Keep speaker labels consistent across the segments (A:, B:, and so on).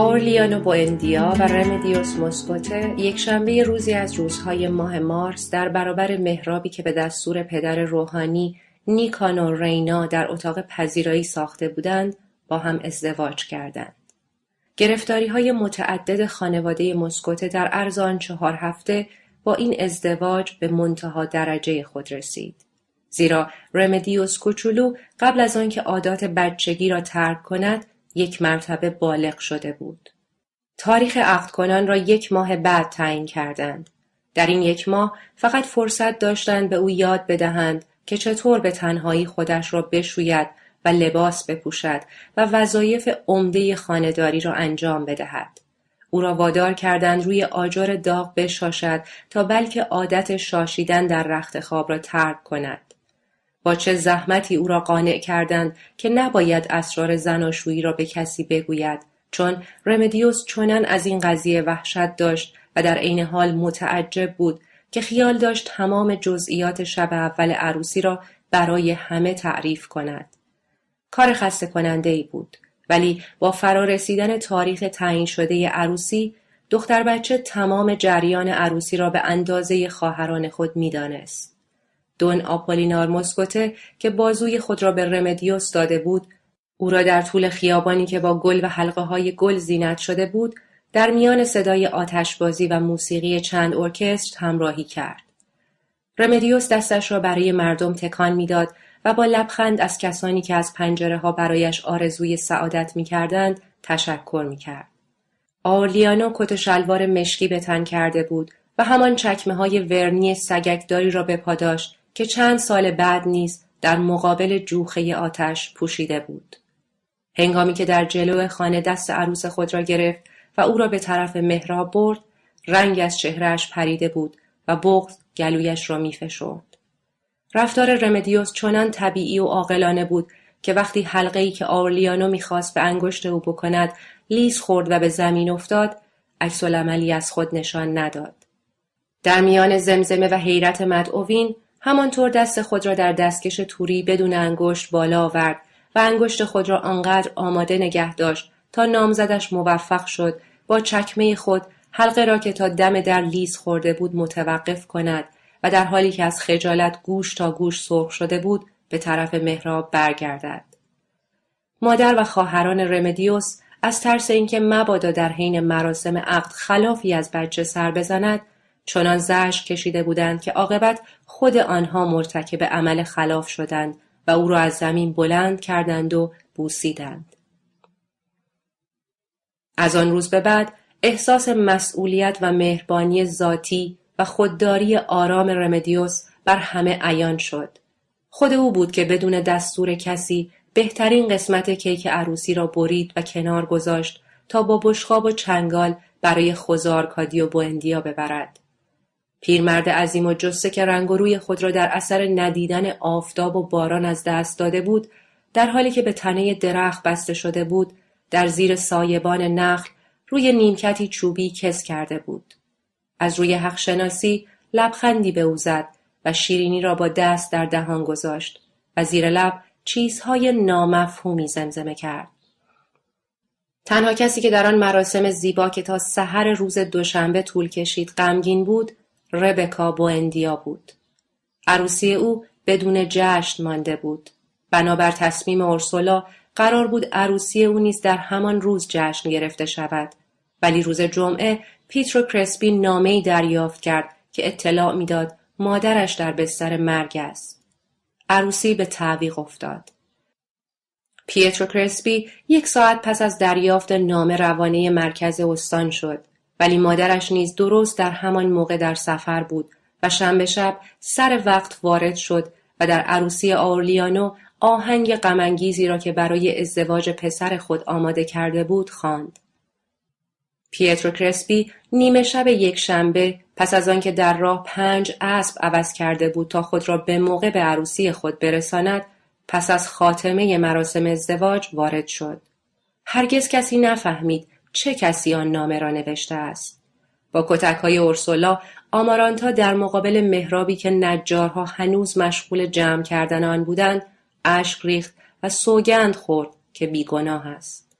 A: آورلیانو بوئندیا و رمدیوس مسکوته یک شنبه روزی از روزهای ماه مارس در برابر محرابی که به دستور پدر روحانی نیکانو رینا در اتاق پذیرایی ساخته بودند با هم ازدواج کردند. گرفتاری های متعدد خانواده مسکوته در آن چهار هفته با این ازدواج به منتها درجه خود رسید. زیرا رمدیوس کوچولو قبل از آنکه عادات بچگی را ترک کند یک مرتبه بالغ شده بود. تاریخ عقد کنان را یک ماه بعد تعیین کردند. در این یک ماه فقط فرصت داشتند به او یاد بدهند که چطور به تنهایی خودش را بشوید و لباس بپوشد و وظایف عمده خانهداری را انجام بدهد. او را وادار کردند روی آجر داغ بشاشد تا بلکه عادت شاشیدن در رخت خواب را ترک کند. با چه زحمتی او را قانع کردند که نباید اسرار زناشویی را به کسی بگوید چون رمدیوس چنان از این قضیه وحشت داشت و در عین حال متعجب بود که خیال داشت تمام جزئیات شب اول عروسی را برای همه تعریف کند. کار خسته کننده ای بود ولی با فرارسیدن تاریخ تعیین شده عروسی دختر بچه تمام جریان عروسی را به اندازه خواهران خود می‌دانست. دون آپولینار مسکوته که بازوی خود را به رمدیوس داده بود او را در طول خیابانی که با گل و حلقه های گل زینت شده بود در میان صدای آتشبازی و موسیقی چند ارکستر همراهی کرد. رمدیوس دستش را برای مردم تکان می‌داد و با لبخند از کسانی که از پنجره ها برایش آرزوی سعادت می کردند تشکر می کرد. آرلیانو کت شلوار مشکی به تن کرده بود و همان چکمه های ورنی سگکداری را به پاداش که چند سال بعد نیز در مقابل جوخه آتش پوشیده بود. هنگامی که در جلو خانه دست عروس خود را گرفت و او را به طرف محراب برد، رنگ از چهرهش پریده بود و بغض گلویش را میفشرد. رفتار رمدیوس چنان طبیعی و عاقلانه بود که وقتی حلقه که آورلیانو می‌خواست به انگشت او بکند لیز خورد و به زمین افتاد عکس از خود نشان نداد در میان زمزمه و حیرت مدعوین همانطور دست خود را در دستکش توری بدون انگشت بالا آورد و انگشت خود را آنقدر آماده نگه داشت تا نامزدش موفق شد با چکمه خود حلقه را که تا دم در لیز خورده بود متوقف کند و در حالی که از خجالت گوش تا گوش سرخ شده بود به طرف محراب برگردد. مادر و خواهران رمدیوس از ترس اینکه مبادا در حین مراسم عقد خلافی از بچه سر بزند چنان زشت کشیده بودند که عاقبت خود آنها مرتکب عمل خلاف شدند و او را از زمین بلند کردند و بوسیدند. از آن روز به بعد احساس مسئولیت و مهربانی ذاتی و خودداری آرام رمدیوس بر همه عیان شد. خود او بود که بدون دستور کسی بهترین قسمت کیک عروسی را برید و کنار گذاشت تا با بشخاب و چنگال برای خوزار کادی و بوندیا ببرد. پیرمرد عظیم و جسه که رنگ و روی خود را در اثر ندیدن آفتاب و باران از دست داده بود در حالی که به تنه درخت بسته شده بود در زیر سایبان نخل روی نیمکتی چوبی کس کرده بود. از روی حق شناسی لبخندی به او زد و شیرینی را با دست در دهان گذاشت و زیر لب چیزهای نامفهومی زمزمه کرد. تنها کسی که در آن مراسم زیبا که تا سحر روز دوشنبه طول کشید غمگین بود ربکا بوندیا بود. عروسی او بدون جشن مانده بود. بنابر تصمیم اورسولا قرار بود عروسی او نیز در همان روز جشن گرفته شود ولی روز جمعه پیترو کرسپی نامهای دریافت کرد که اطلاع می‌داد مادرش در بستر مرگ است. عروسی به تعویق افتاد. پیترو کرسپی یک ساعت پس از دریافت نامه روانه مرکز استان شد ولی مادرش نیز درست در همان موقع در سفر بود و شنبه شب سر وقت وارد شد و در عروسی آورلیانو آهنگ غمانگیزی را که برای ازدواج پسر خود آماده کرده بود خواند. پیترو کرسپی نیمه شب یک شنبه پس از آنکه در راه پنج اسب عوض کرده بود تا خود را به موقع به عروسی خود برساند پس از خاتمه مراسم ازدواج وارد شد. هرگز کسی نفهمید چه کسی آن نامه را نوشته است. با کتک های اورسولا آمارانتا در مقابل مهرابی که نجارها هنوز مشغول جمع کردن آن بودند اشک ریخت و سوگند خورد که بیگناه است.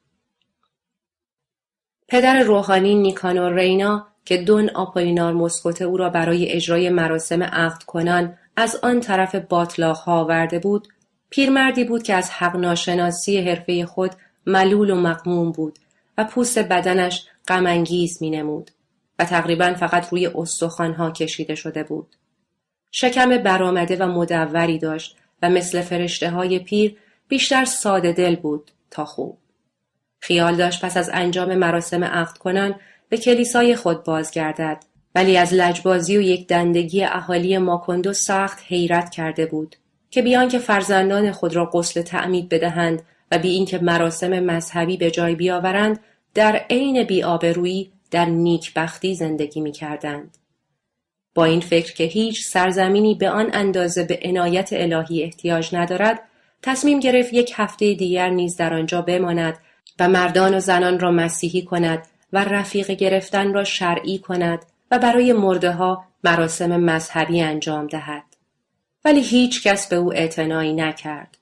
A: پدر روحانی نیکانور رینا که دون آپولینار مسکوته او را برای اجرای مراسم عقد کنان از آن طرف باطلاق ها آورده بود پیرمردی بود که از حق ناشناسی حرفه خود ملول و مقموم بود پوست بدنش غمانگیز مینمود و تقریبا فقط روی ها کشیده شده بود. شکم برآمده و مدوری داشت و مثل فرشته های پیر بیشتر ساده دل بود تا خوب. خیال داشت پس از انجام مراسم عقد کنان به کلیسای خود بازگردد ولی از لجبازی و یک دندگی اهالی ماکندو سخت حیرت کرده بود که بیان که فرزندان خود را غسل تعمید بدهند و بی اینکه مراسم مذهبی به جای بیاورند در عین بیآبرویی در نیکبختی زندگی می کردند. با این فکر که هیچ سرزمینی به آن اندازه به عنایت الهی احتیاج ندارد تصمیم گرفت یک هفته دیگر نیز در آنجا بماند و مردان و زنان را مسیحی کند و رفیق گرفتن را شرعی کند و برای مرده ها مراسم مذهبی انجام دهد. ولی هیچ کس به او اعتنایی نکرد.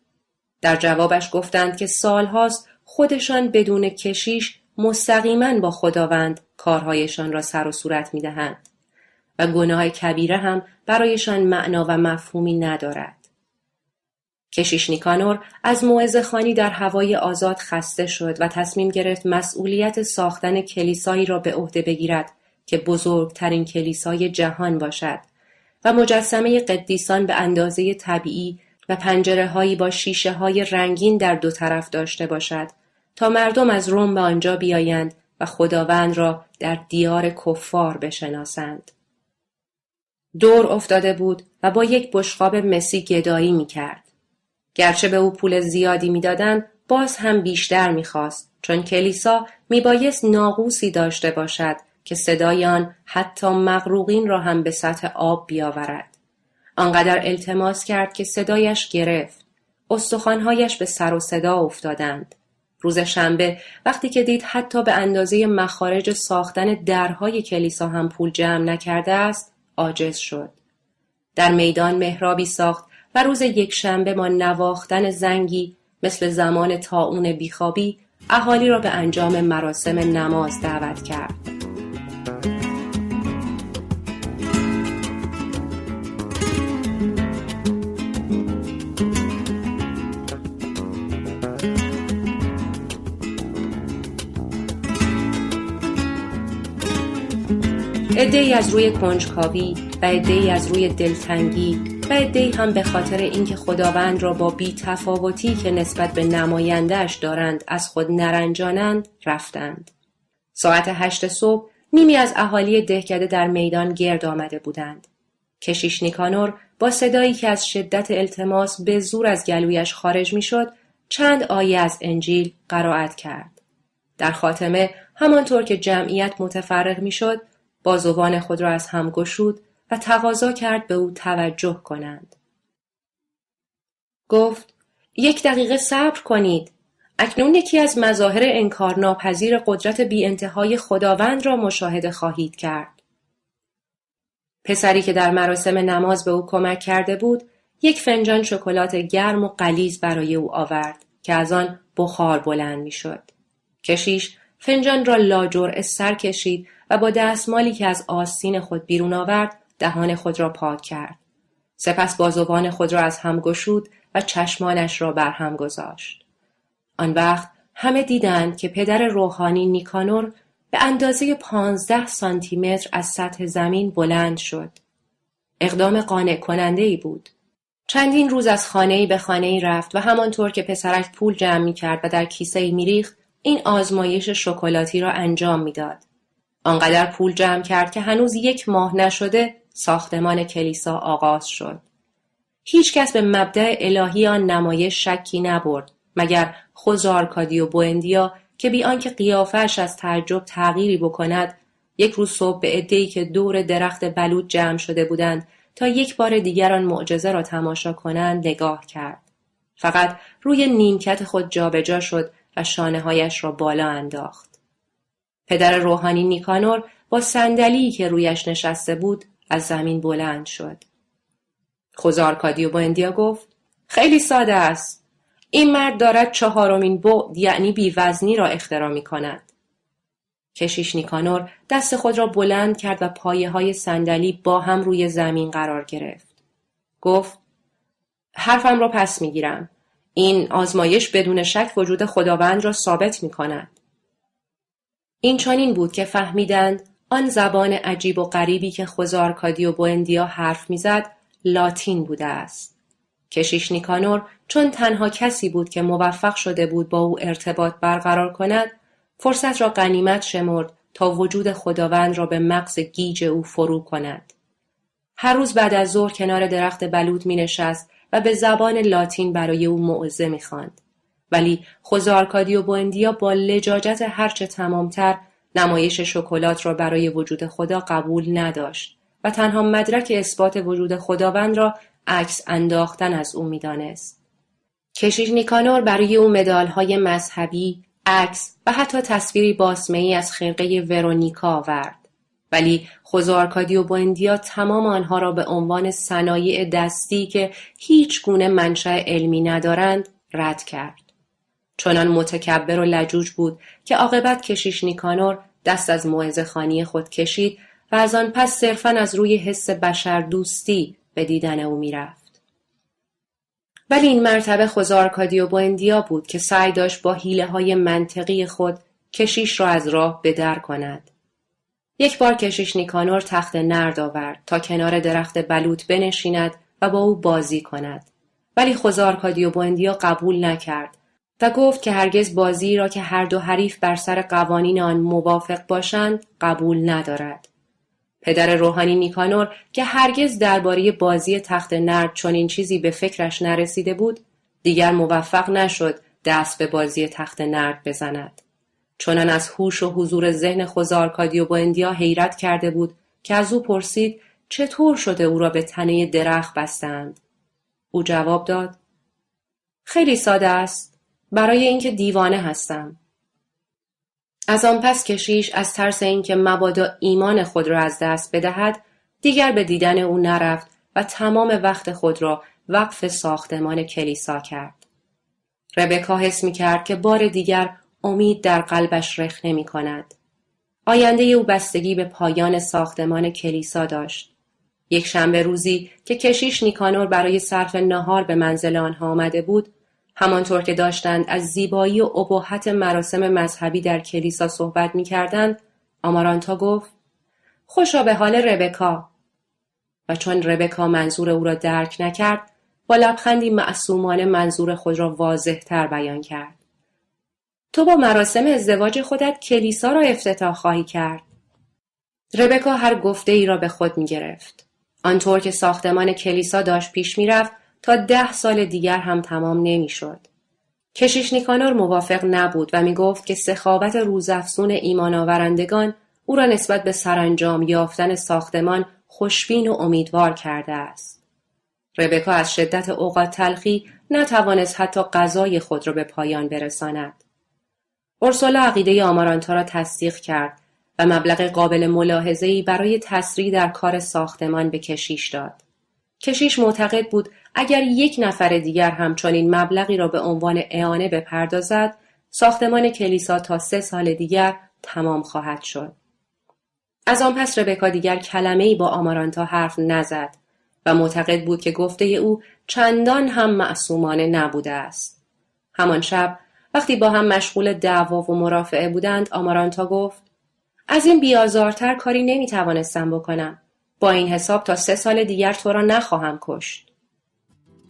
A: در جوابش گفتند که سالهاست خودشان بدون کشیش مستقیما با خداوند کارهایشان را سر و صورت می دهند و گناه کبیره هم برایشان معنا و مفهومی ندارد. کشیش نیکانور از موعظه خانی در هوای آزاد خسته شد و تصمیم گرفت مسئولیت ساختن کلیسایی را به عهده بگیرد که بزرگترین کلیسای جهان باشد و مجسمه قدیسان به اندازه طبیعی و پنجره هایی با شیشه های رنگین در دو طرف داشته باشد تا مردم از روم به آنجا بیایند و خداوند را در دیار کفار بشناسند. دور افتاده بود و با یک بشقاب مسی گدایی می کرد. گرچه به او پول زیادی می‌دادند باز هم بیشتر می‌خواست چون کلیسا میبایست ناقوسی داشته باشد که صدای آن حتی مغروقین را هم به سطح آب بیاورد آنقدر التماس کرد که صدایش گرفت استخوانهایش به سر و صدا افتادند روز شنبه وقتی که دید حتی به اندازه مخارج ساختن درهای کلیسا هم پول جمع نکرده است عاجز شد در میدان مهرابی ساخت و روز یکشنبه ما نواختن زنگی مثل زمان تاون بیخوابی اهالی را به انجام مراسم نماز دعوت کرد. ای از روی کنجکاوی و ای از روی دلتنگی و عدهای هم به خاطر اینکه خداوند را با بی تفاوتی که نسبت به نمایندهش دارند از خود نرنجانند رفتند. ساعت هشت صبح نیمی از اهالی دهکده در میدان گرد آمده بودند. کشیش نیکانور با صدایی که از شدت التماس به زور از گلویش خارج می‌شد چند آیه از انجیل قرائت کرد. در خاتمه همانطور که جمعیت متفرق می‌شد بازوان خود را از هم گشود و تقاضا کرد به او توجه کنند. گفت یک دقیقه صبر کنید. اکنون یکی از مظاهر انکارناپذیر قدرت بی انتهای خداوند را مشاهده خواهید کرد. پسری که در مراسم نماز به او کمک کرده بود یک فنجان شکلات گرم و قلیز برای او آورد که از آن بخار بلند می‌شد. کشیش فنجان را لاجر سر کشید و با دستمالی که از آستین خود بیرون آورد دهان خود را پاک کرد. سپس بازوان خود را از هم گشود و چشمانش را بر هم گذاشت. آن وقت همه دیدند که پدر روحانی نیکانور به اندازه پانزده سانتیمتر از سطح زمین بلند شد. اقدام قانع کننده ای بود. چندین روز از خانه ای به خانه ای رفت و همانطور که پسرک پول جمع می کرد و در کیسه ای می ریخت این آزمایش شکلاتی را انجام می‌داد. آنقدر پول جمع کرد که هنوز یک ماه نشده ساختمان کلیسا آغاز شد. هیچکس به مبدع الهی آن نمایش شکی نبرد مگر خوزارکادی و بوندیا که بی آنکه قیافش از تعجب تغییری بکند یک روز صبح به عدهای که دور درخت بلود جمع شده بودند تا یک بار دیگر آن معجزه را تماشا کنند نگاه کرد فقط روی نیمکت خود جابجا شد و شانه هایش را بالا انداخت پدر روحانی نیکانور با صندلی که رویش نشسته بود از زمین بلند شد. خوزارکادیو با اندیا گفت خیلی ساده است. این مرد دارد چهارمین بعد یعنی بیوزنی را اختراع می کند. کشیش نیکانور دست خود را بلند کرد و پایه های صندلی با هم روی زمین قرار گرفت. گفت حرفم را پس می‌گیرم. این آزمایش بدون شک وجود خداوند را ثابت می کند. این چانین بود که فهمیدند آن زبان عجیب و غریبی که خوزارکادی و بوندیا حرف می‌زد لاتین بوده است. کشیش نیکانور چون تنها کسی بود که موفق شده بود با او ارتباط برقرار کند فرصت را غنیمت شمرد تا وجود خداوند را به مغز گیج او فرو کند. هر روز بعد از ظهر کنار درخت بلود می نشست و به زبان لاتین برای او موعظه می خاند. ولی خوزارکادی و بوندیا با لجاجت هرچه تمامتر نمایش شکلات را برای وجود خدا قبول نداشت و تنها مدرک اثبات وجود خداوند را عکس انداختن از او می‌دانست. کشیش نیکانور برای او مدالهای مذهبی، عکس و حتی تصویری باسمهای از خرقه ورونیکا آورد. ولی خوزارکادی و بوندیا تمام آنها را به عنوان صنایع دستی که هیچ گونه منشأ علمی ندارند رد کرد. چنان متکبر و لجوج بود که عاقبت کشیش نیکانور دست از موعظه خانی خود کشید و از آن پس صرفا از روی حس بشر دوستی به دیدن او می‌رفت. ولی این مرتبه خوزارکادی و بوندیا بود که سعی داشت با حیله های منطقی خود کشیش را از راه بدر کند. یک بار کشیش نیکانور تخت نرد آورد تا کنار درخت بلوط بنشیند و با او بازی کند. ولی خوزارکادی و بوندیا قبول نکرد و گفت که هرگز بازی را که هر دو حریف بر سر قوانین آن موافق باشند قبول ندارد. پدر روحانی نیکانور که هرگز درباره بازی تخت نرد چنین چیزی به فکرش نرسیده بود دیگر موفق نشد دست به بازی تخت نرد بزند. چنان از هوش و حضور ذهن خوزارکادی و بوندیا حیرت کرده بود که از او پرسید چطور شده او را به تنه درخت بستند. او جواب داد خیلی ساده است. برای اینکه دیوانه هستم از آن پس کشیش از ترس اینکه مبادا ایمان خود را از دست بدهد دیگر به دیدن او نرفت و تمام وقت خود را وقف ساختمان کلیسا کرد. ربکا حس می کرد که بار دیگر امید در قلبش رخ نمی کند. آینده او بستگی به پایان ساختمان کلیسا داشت. یک شنبه روزی که کشیش نیکانور برای صرف نهار به منزل آنها آمده بود همانطور که داشتند از زیبایی و ابهت مراسم مذهبی در کلیسا صحبت می کردند، آمارانتا گفت خوشا به حال ربکا و چون ربکا منظور او را درک نکرد با لبخندی معصومانه منظور خود را واضح تر بیان کرد. تو با مراسم ازدواج خودت کلیسا را افتتاح خواهی کرد. ربکا هر گفته ای را به خود می گرفت. آنطور که ساختمان کلیسا داشت پیش می رفت تا ده سال دیگر هم تمام نمی‌شد. کشیش نیکانور موافق نبود و می گفت که سخاوت روزافزون ایمان آورندگان او را نسبت به سرانجام یافتن ساختمان خوشبین و امیدوار کرده است. ربکا از شدت اوقات تلخی نتوانست حتی غذای خود را به پایان برساند. اورسولا عقیده آمارانتا را تصدیق کرد و مبلغ قابل ملاحظه‌ای برای تسریع در کار ساختمان به کشیش داد. کشیش معتقد بود اگر یک نفر دیگر هم چنین مبلغی را به عنوان اعانه بپردازد ساختمان کلیسا تا سه سال دیگر تمام خواهد شد. از آن پس ربکا دیگر کلمه ای با آمارانتا حرف نزد و معتقد بود که گفته او چندان هم معصومانه نبوده است. همان شب وقتی با هم مشغول دعوا و مرافعه بودند آمارانتا گفت از این بیازارتر کاری نمی‌توانستم بکنم. با این حساب تا سه سال دیگر تو را نخواهم کشت.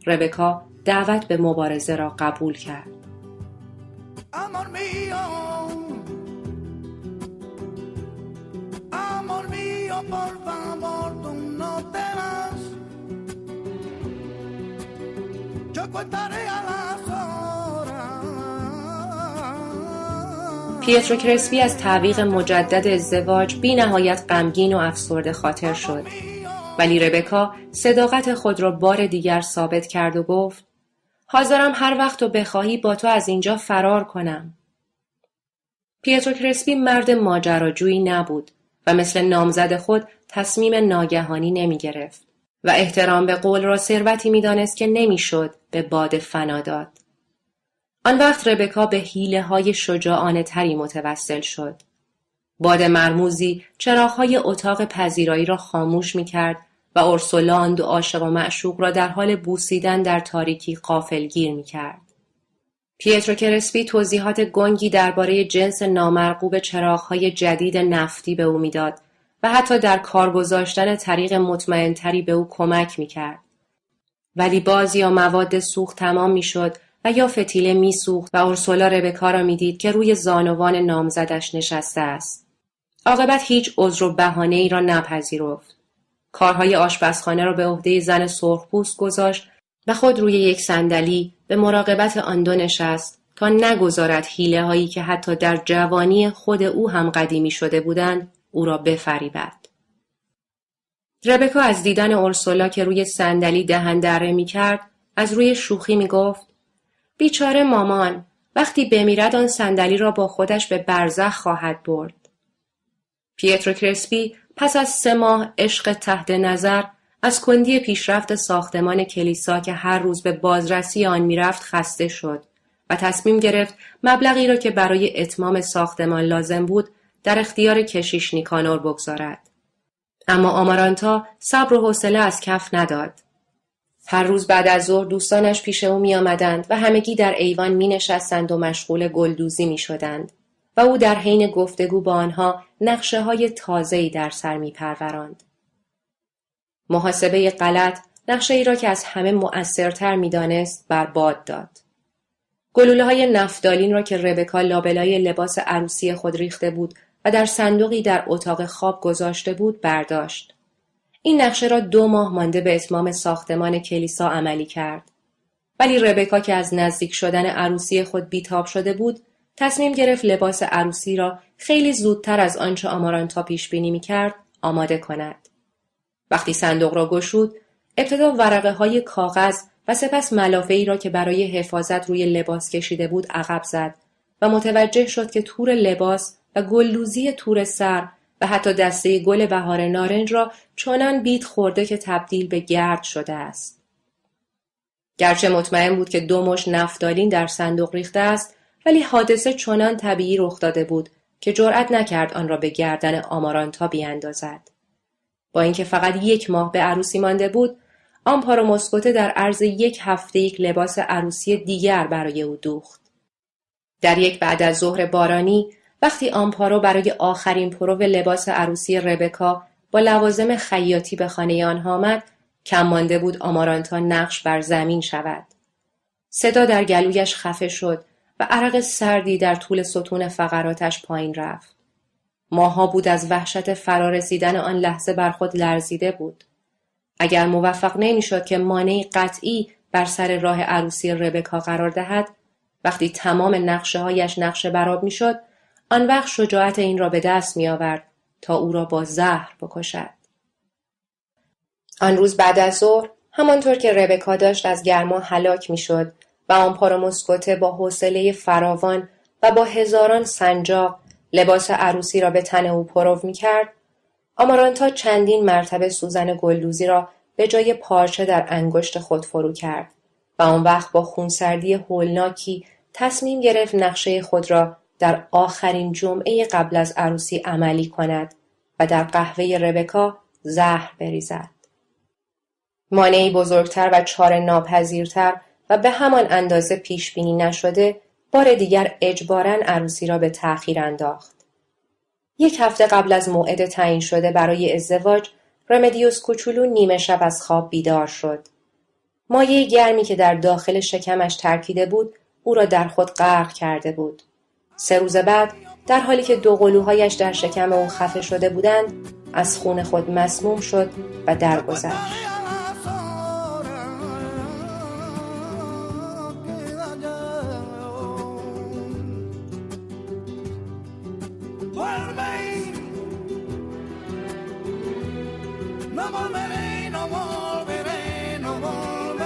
A: ربکا دعوت به مبارزه را قبول کرد. پیترو کرسپی از تعویق مجدد ازدواج بی نهایت غمگین و افسرده خاطر شد ولی ربکا صداقت خود را بار دیگر ثابت کرد و گفت حاضرم هر وقت تو بخواهی با تو از اینجا فرار کنم. پیترو کرسپی مرد ماجراجویی نبود و مثل نامزد خود تصمیم ناگهانی نمی گرفت و احترام به قول را ثروتی می‌دانست که نمی‌شد به باد فنا داد. آن وقت ربکا به حیله های شجاعانه تری متوسل شد. باد مرموزی چراغهای اتاق پذیرایی را خاموش می کرد و اورسولا آن دو عاشق و معشوق را در حال بوسیدن در تاریکی قافلگیر می کرد. پیترو کرسپی توضیحات گنگی درباره جنس نامرغوب چراغهای جدید نفتی به او می‌داد و حتی در کار گذاشتن طریق مطمئنتری به او کمک می‌کرد. ولی باز یا مواد سوخت تمام می‌شد و یا فتیله میسوخت و اورسولا ربکا را می‌دید که روی زانوان نامزدش نشسته است. عاقبت هیچ عذر و بهانه ای را نپذیرفت. کارهای آشپزخانه را به عهده زن سرخپوست گذاشت و خود روی یک صندلی به مراقبت آن دو نشست تا نگذارد حیله هایی که حتی در جوانی خود او هم قدیمی شده بودند او را بفریبد. ربکا از دیدن اورسولا که روی صندلی دهن دره می کرد از روی شوخی می گفت بیچاره مامان وقتی بمیرد آن صندلی را با خودش به برزخ خواهد برد. پیترو کرسپی پس از سه ماه عشق تحت نظر از کندی پیشرفت ساختمان کلیسا که هر روز به بازرسی آن می‌رفت خسته شد و تصمیم گرفت مبلغی را که برای اتمام ساختمان لازم بود در اختیار کشیش نیکانور بگذارد. اما آمارانتا صبر و حوصله از کف نداد. هر روز بعد از ظهر دوستانش پیش او می آمدند و همگی در ایوان می نشستند و مشغول گلدوزی می شدند و او در حین گفتگو با آنها نقشه های تازه‌ای در سر می پروراند. محاسبه غلط نقشه ای را که از همه مؤثرتر می‌دانست باد داد. گلوله های نفتالین را که ربکا لابلای لباس عروسی خود ریخته بود و در صندوقی در اتاق خواب گذاشته بود برداشت. این نقشه را دو ماه مانده به اتمام ساختمان کلیسا عملی کرد. ولی ربکا که از نزدیک شدن عروسی خود بیتاب شده بود تصمیم گرفت لباس عروسی را خیلی زودتر از آنچه آمارانتا پیش بینی می کرد آماده کند. وقتی صندوق را گشود ابتدا ورقه های کاغذ و سپس ملافه ای را که برای حفاظت روی لباس کشیده بود عقب زد و متوجه شد که تور لباس و گلدوزی تور سر و حتی دسته گل بهار نارنج را چنان بیت خورده که تبدیل به گرد شده است. گرچه مطمئن بود که دو مش نفتالین در صندوق ریخته است ولی حادثه چنان طبیعی رخ داده بود که جرأت نکرد آن را به گردن آمارانتا بیاندازد. با اینکه فقط یک ماه به عروسی مانده بود آمپارو مسکوته در عرض یک هفته یک لباس عروسی دیگر برای او دوخت در یک بعد از ظهر بارانی وقتی آمپارو برای آخرین پرو لباس عروسی ربکا با لوازم خیاطی به خانه آنها آمد کم مانده بود آمارانتا نقش بر زمین شود صدا در گلویش خفه شد و عرق سردی در طول ستون فقراتش پایین رفت ماها بود از وحشت فرارسیدن آن لحظه بر خود لرزیده بود. اگر موفق نمی‌شد که مانعی قطعی بر سر راه عروسی ربکا قرار دهد وقتی تمام نقشه هایش نقشه براب می‌شد آن وقت شجاعت این را به دست می آورد تا او را با زهر بکشد. آن روز بعد از ظهر همانطور که ربکا داشت از گرما هلاک می‌شد و آمپارو مسکوته با حوصله فراوان و با هزاران سنجاق لباس عروسی را به تن او پرو می کرد آمارانتا چندین مرتبه سوزن گلدوزی را به جای پارچه در انگشت خود فرو کرد و آن وقت با خونسردی هولناکی تصمیم گرفت نقشه خود را در آخرین جمعه قبل از عروسی عملی کند و در قهوه ربکا زهر بریزد. مانعی بزرگتر و چار ناپذیرتر و به همان اندازه پیش بینی نشده بار دیگر اجبارا عروسی را به تأخیر انداخت. یک هفته قبل از موعد تعیین شده برای ازدواج رمدیوس کوچولو نیمه شب از خواب بیدار شد. مایه گرمی که در داخل شکمش ترکیده بود او را در خود غرق کرده بود. سه روز بعد در حالی که دو قلوهایش در شکم او خفه شده بودند از خون خود مسموم شد و درگذشت.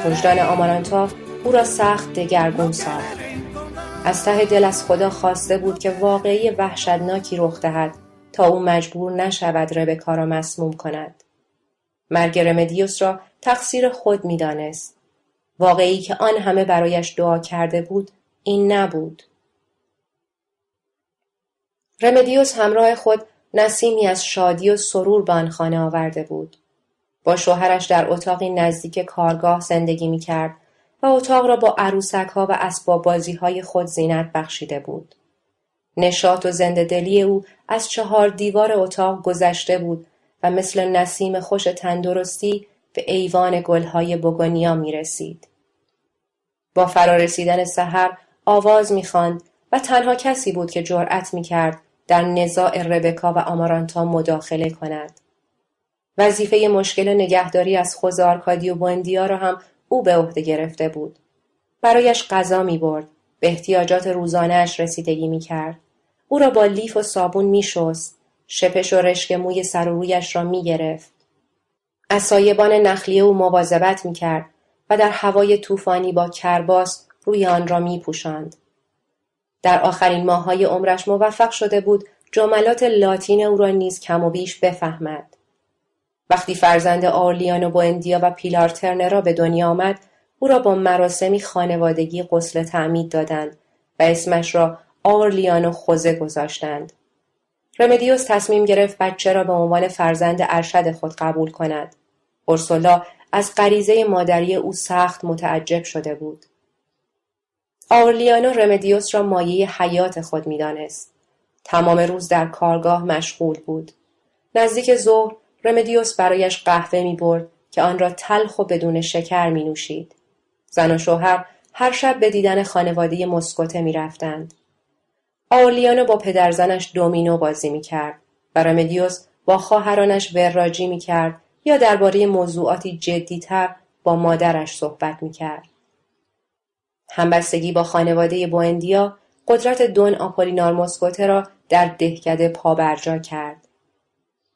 A: وجدان آمارانتا او را سخت دگرگون ساخت از ته دل از خدا خواسته بود که واقعی وحشتناکی رخ دهد تا او مجبور نشود ربکا را مسموم کند. مرگ رمدیوس را تقصیر خود می‌دانست. واقعی که آن همه برایش دعا کرده بود این نبود. رمدیوس همراه خود نسیمی از شادی و سرور به آن خانه آورده بود. با شوهرش در اتاقی نزدیک کارگاه زندگی می کرد و اتاق را با عروسک ها و اسباب بازی های خود زینت بخشیده بود. نشاط و زندهدلی او از چهار دیوار اتاق گذشته بود و مثل نسیم خوش تندرستی به ایوان گلهای بگونیا می رسید. با فرارسیدن سحر آواز می‌خواند و تنها کسی بود که جرأت می‌کرد در نزاع ربکا و آمارانتا مداخله کند. وظیفه مشکل نگهداری از خوز آرکادی و بوندیا را هم او به عهده گرفته بود. برایش غذا می برد. به احتیاجات روزانهاش رسیدگی می کرد. او را با لیف و صابون می شست. شپش و رشک موی سر و رویش را می گرفت. از سایبان نخلیه او مواظبت می کرد و در هوای طوفانی با کرباس روی آن را می پوشند. در آخرین ماههای عمرش موفق شده بود جملات لاتین او را نیز کم و بیش بفهمد. وقتی فرزند آرلیان و بوندیا و پیلار ترنرا به دنیا آمد او را با مراسمی خانوادگی غسل تعمید دادند و اسمش را آرلیان و خوزه گذاشتند. رمدیوس تصمیم گرفت بچه را به عنوان فرزند ارشد خود قبول کند. اورسولا از غریزه مادری او سخت متعجب شده بود. آرلیانو رمدیوس را مایه حیات خود می‌دانست. تمام روز در کارگاه مشغول بود. نزدیک ظهر رمدیوس برایش قهوه می برد که آن را تلخ و بدون شکر می نوشید. زن و شوهر هر شب به دیدن خانواده مسکوته می رفتند. آرلیانو با پدرزنش دومینو بازی می کرد و رمدیوس با خواهرانش وراجی می کرد یا درباره موضوعاتی جدیتر با مادرش صحبت می کرد. همبستگی با خانواده بوندیا قدرت دون آپولینار مسکوته را در دهکده پابرجا کرد.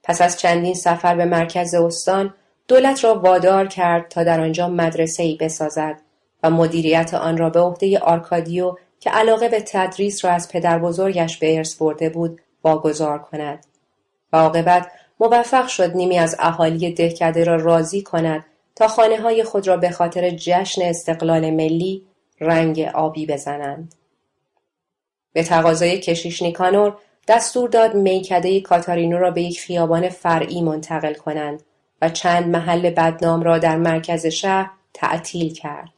A: پس از چندین سفر به مرکز استان دولت را وادار کرد تا در آنجا مدرسه ای بسازد و مدیریت آن را به عهده آرکادیو که علاقه به تدریس را از پدر بزرگش به ارث برده بود واگذار کند و عاقبت موفق شد نیمی از اهالی دهکده را راضی کند تا خانه های خود را به خاطر جشن استقلال ملی رنگ آبی بزنند. به تقاضای کشیش نیکانور دستور داد میکده کاتارینو را به یک خیابان فرعی منتقل کنند و چند محل بدنام را در مرکز شهر تعطیل کرد.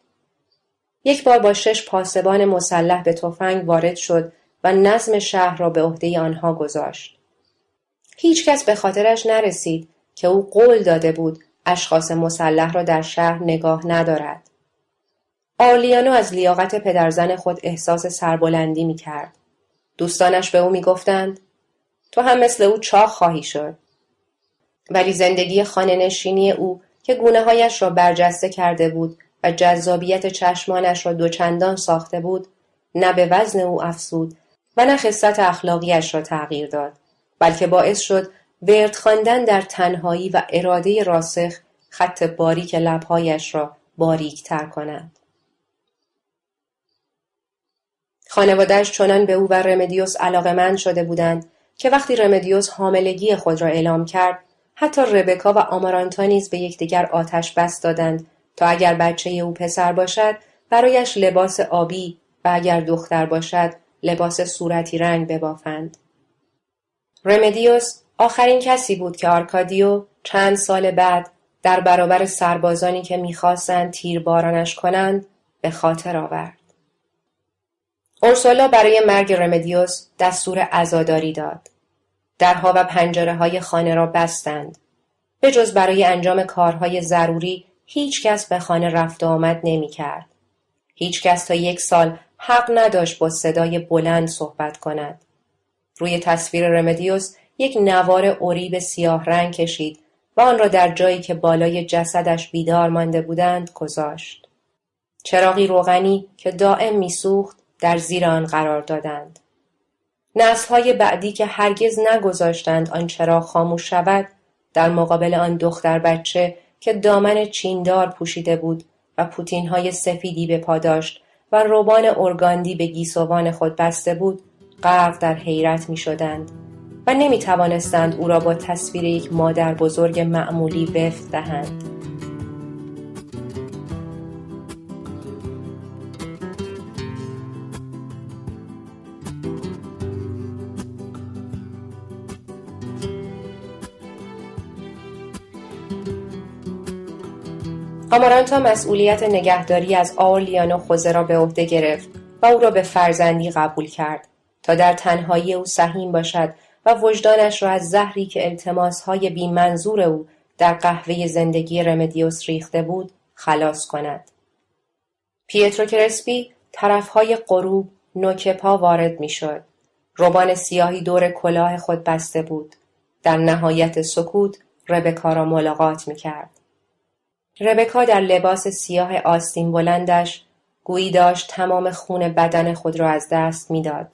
A: یک بار با شش پاسبان مسلح به تفنگ وارد شد و نظم شهر را به عهده آنها گذاشت. هیچ کس به خاطرش نرسید که او قول داده بود اشخاص مسلح را در شهر نگاه ندارد. آرلیانو از لیاقت پدرزن خود احساس سربلندی می کرد. دوستانش به او می گفتند تو هم مثل او چاق خواهی شد. ولی زندگی خانه نشینی او که گونه هایش را برجسته کرده بود و جذابیت چشمانش را دوچندان ساخته بود نه به وزن او افسود و نه خصت اخلاقیش را تغییر داد بلکه باعث شد ورد خواندن در تنهایی و اراده راسخ خط باریک لبهایش را باریک تر کند. خانوادهش چنان به او و رمدیوس علاقمند شده بودند که وقتی رمدیوس حاملگی خود را اعلام کرد حتی ربکا و آمارانتا نیز به یکدیگر آتش بست دادند تا اگر بچه او پسر باشد برایش لباس آبی و اگر دختر باشد لباس صورتی رنگ ببافند. رمدیوس آخرین کسی بود که آرکادیو چند سال بعد در برابر سربازانی که می‌خواستند تیربارانش کنند به خاطر آورد. اورسولا برای مرگ رمدیوس دستور عزاداری داد. درها و پنجره های خانه را بستند. به جز برای انجام کارهای ضروری هیچ کس به خانه رفت و آمد نمی کرد. هیچ کس تا یک سال حق نداشت با صدای بلند صحبت کند. روی تصویر رمدیوس یک نوار اوریب سیاه رنگ کشید و آن را در جایی که بالای جسدش بیدار مانده بودند گذاشت. چراغی روغنی که دائم میسوخت در زیر آن قرار دادند. نسلهای بعدی که هرگز نگذاشتند آن چراغ خاموش شود در مقابل آن دختر بچه که دامن چیندار پوشیده بود و پوتین های سفیدی به پا داشت و روبان ارگاندی به گیسوان خود بسته بود غرق در حیرت می شدند و نمی توانستند او را با تصویر یک مادر بزرگ معمولی وفت دهند. آمارانتا مسئولیت نگهداری از آرلیان خوزه را به عهده گرفت و او را به فرزندی قبول کرد تا در تنهایی او سهیم باشد و وجدانش را از زهری که التماسهای بی منظور او در قهوه زندگی رمدیوس ریخته بود خلاص کند. پیترو کرسپی طرفهای غروب نوک پا وارد می‌شد. روبان سیاهی دور کلاه خود بسته بود. در نهایت سکوت ربکا را ملاقات می کرد. ربکا در لباس سیاه آستین بلندش گویی داشت تمام خون بدن خود را از دست می‌داد.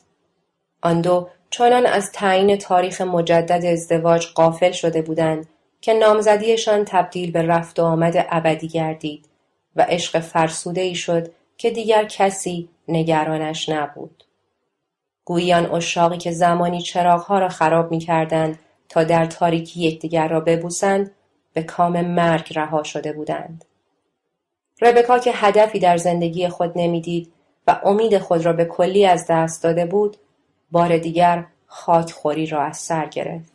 A: آن دو چنان از تعیین تاریخ مجدد ازدواج قافل شده بودند که نامزدیشان تبدیل به رفت و آمد ابدی گردید و عشق فرسوده ای شد که دیگر کسی نگرانش نبود. گویان اشاقی که زمانی چراغها را خراب می کردند تا در تاریکی یکدیگر را ببوسند به کام مرگ رها شده بودند. ربکا که هدفی در زندگی خود نمی‌دید و امید خود را به کلی از دست داده بود بار دیگر خاکخوری را از سر گرفت.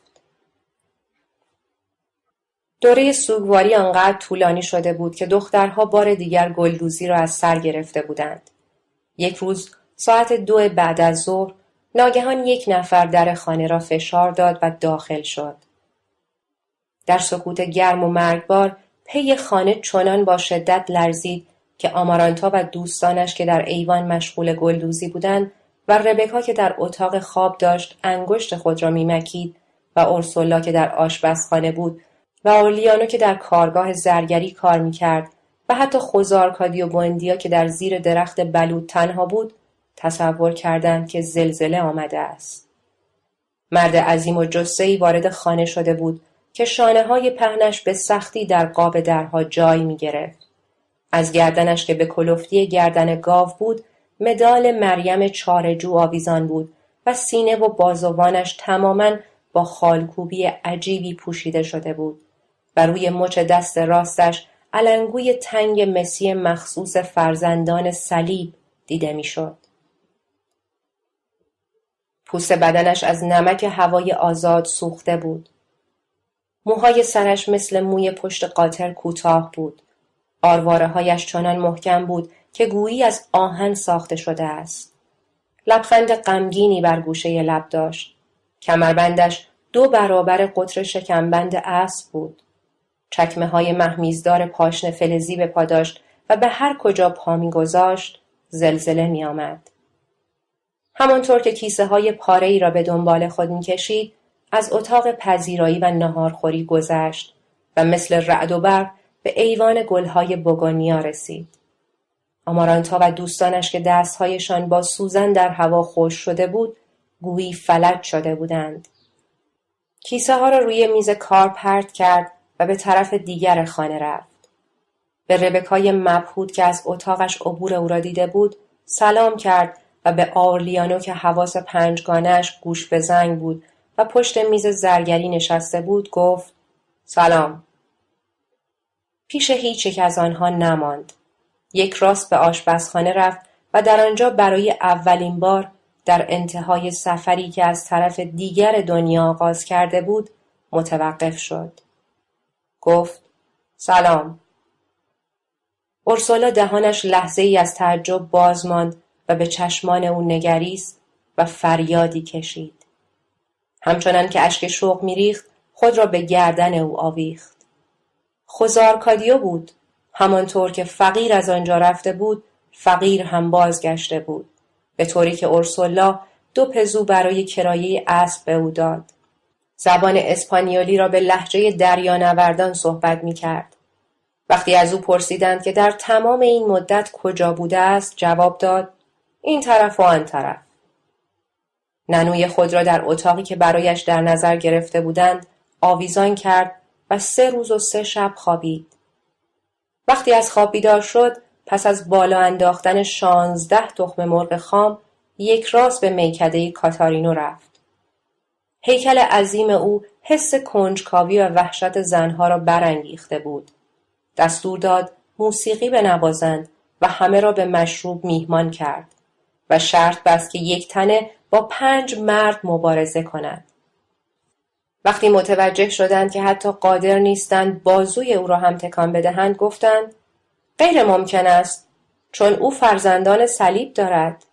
A: دوره سوگواری آنقدر طولانی شده بود که دخترها بار دیگر گلدوزی را از سر گرفته بودند. یک روز ساعت دو بعد از ظهر ناگهان یک نفر در خانه را فشار داد و داخل شد. در سکوت گرم و مرگبار پی خانه چنان با شدت لرزید که آمارانتا و دوستانش که در ایوان مشغول گلدوزی بودند و ربکا که در اتاق خواب داشت انگشت خود را میمکید و اورسولا که در آشپزخانه بود و اولیانو که در کارگاه زرگری کار می‌کرد و حتی خوزارکادی و بوندیا که در زیر درخت بلود تنها بود تصور کردند که زلزله آمده است. مرد عظیم و جسهی وارد خانه شده بود که شانه های پهنش به سختی در قاب درها جای می گرفت. از گردنش که به کلفتی گردن گاو بود مدال مریم چارجو آویزان بود و سینه و بازوانش تماما با خالکوبی عجیبی پوشیده شده بود و روی مچ دست راستش علنگوی تنگ مسی مخصوص فرزندان صلیب دیده می‌شد. پوست بدنش از نمک هوای آزاد سوخته بود. موهای سرش مثل موی پشت قاطر کوتاه بود. آرواره هایش چنان محکم بود که گویی از آهن ساخته شده است. لبخند غمگینی بر گوشه لب داشت. کمربندش دو برابر قطر شکمبند اسب بود. چکمه های محمیزدار پاشن فلزی به پا داشت و به هر کجا پا میگذاشت زلزله می آمد. همانطور که کیسه های پاره ای را به دنبال خود می‌کشید از اتاق پذیرایی و نهارخوری گذشت و مثل رعد و برق به ایوان گلهای بگونیا رسید. آمارانتا و دوستانش که دستهایشان با سوزن در هوا خوش شده بود گویی فلج شده بودند. کیسه ها را روی میز کار پرت کرد و به طرف دیگر خانه رفت. به ربکای مبهود که از اتاقش عبور او را دیده بود سلام کرد و به آرلیانو که حواس پنجگانش گوش به زنگ بود و پشت میز زرگری نشسته بود گفت سلام. پیش هیچ یک از آنها نماند. یک راست به آشپزخانه رفت و در آنجا برای اولین بار در انتهای سفری که از طرف دیگر دنیا آغاز کرده بود متوقف شد. گفت سلام. ارسولا دهانش لحظه ای از تعجب باز ماند و به چشمان او نگریست و فریادی کشید. همچنان که اشک شوق میریخت خود را به گردن او آویخت. کادیو بود. همانطور که فقیر از آنجا رفته بود فقیر هم بازگشته بود. به طوری که اورسولا دو پزو برای کرایه اسب به او داد. زبان اسپانیولی را به لحجه دریانوردان صحبت می کرد. وقتی از او پرسیدند که در تمام این مدت کجا بوده است جواب داد این طرف و آن طرف. ننوی خود را در اتاقی که برایش در نظر گرفته بودند آویزان کرد و سه روز و سه شب خوابید. وقتی از خواب بیدار شد پس از بالا انداختن شانزده تخم مرغ خام یک راست به میکده کاتارینو رفت. هیکل عظیم او حس کنجکاوی و وحشت زنها را برانگیخته بود. دستور داد موسیقی بنوازند و همه را به مشروب میهمان کرد. و شرط بست که یک تنه با پنج مرد مبارزه کند. وقتی متوجه شدند که حتی قادر نیستند بازوی او را هم تکان بدهند گفتند غیر ممکن است چون او فرزندان صلیب دارد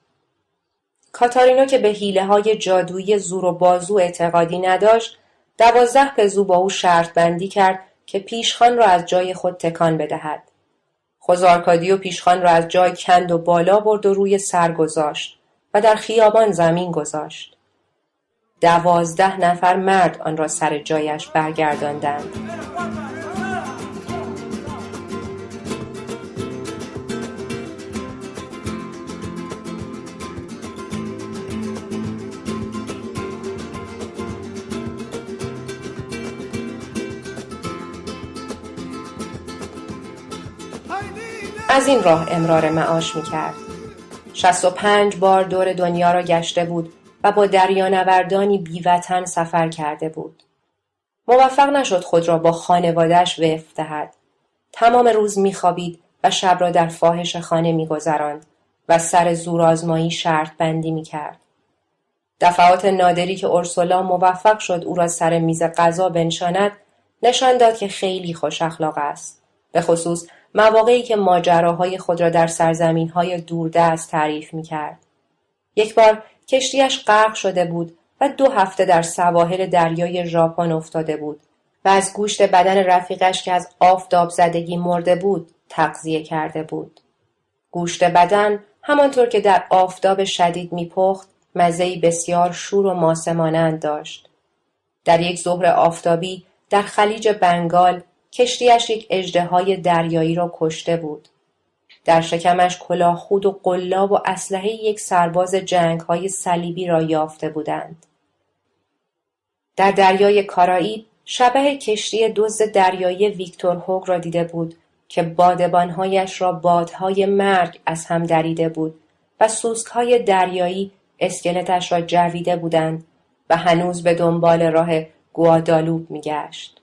A: کاتارینو که به حیله های جادویی زور و بازو اعتقادی نداشت دوازده پزو با او شرط بندی کرد که پیشخان را از جای خود تکان بدهد. خوزارکادیو پیشخان را از جای کند و بالا برد و روی سر گذاشت و در خیابان زمین گذاشت. دوازده نفر مرد آن را سر جایش برگرداندند. از این راه امرار معاش. شست و پنج بار دور دنیا را گشته بود و با دریانوردانی بیوطن سفر کرده بود. موفق نشد خود را با خانوادهش وفق دهد. تمام روز میخوابید و شب را در فاحش خانه میگذراند و سر زورآزمایی شرط بندی می‌کرد. دفعات نادری که ارسولا موفق شد او را سر میز غذا بنشاند نشان داد که خیلی خوش اخلاق است. به خصوص مواقعی که ماجراهای خود را در سرزمینهای دوردست تعریف می‌کرد. یک بار کشتیش غرق شده بود و دو هفته در سواحل دریای ژاپن افتاده بود و از گوشت بدن رفیقش که از آفتاب زدگی مرده بود تغذیه کرده بود. گوشت بدن همانطور که در آفتاب شدید میپخت مزهای بسیار شور و ماسه داشت. در یک ظهر آفتابی در خلیج بنگال کشتیش یک اژدهای دریایی را کشته بود. در شکمش خود و قلاب و اسلحه یک سرباز های صلیبی را یافته بودند. در دریای کارائیب شبه کشتی دزد دریایی ویکتور هوگ را دیده بود که بادبانهایش را بادهای مرگ از هم دریده بود و های دریایی اسکلتش را جویده بودند و هنوز به دنبال راه گوادالوب میگشت.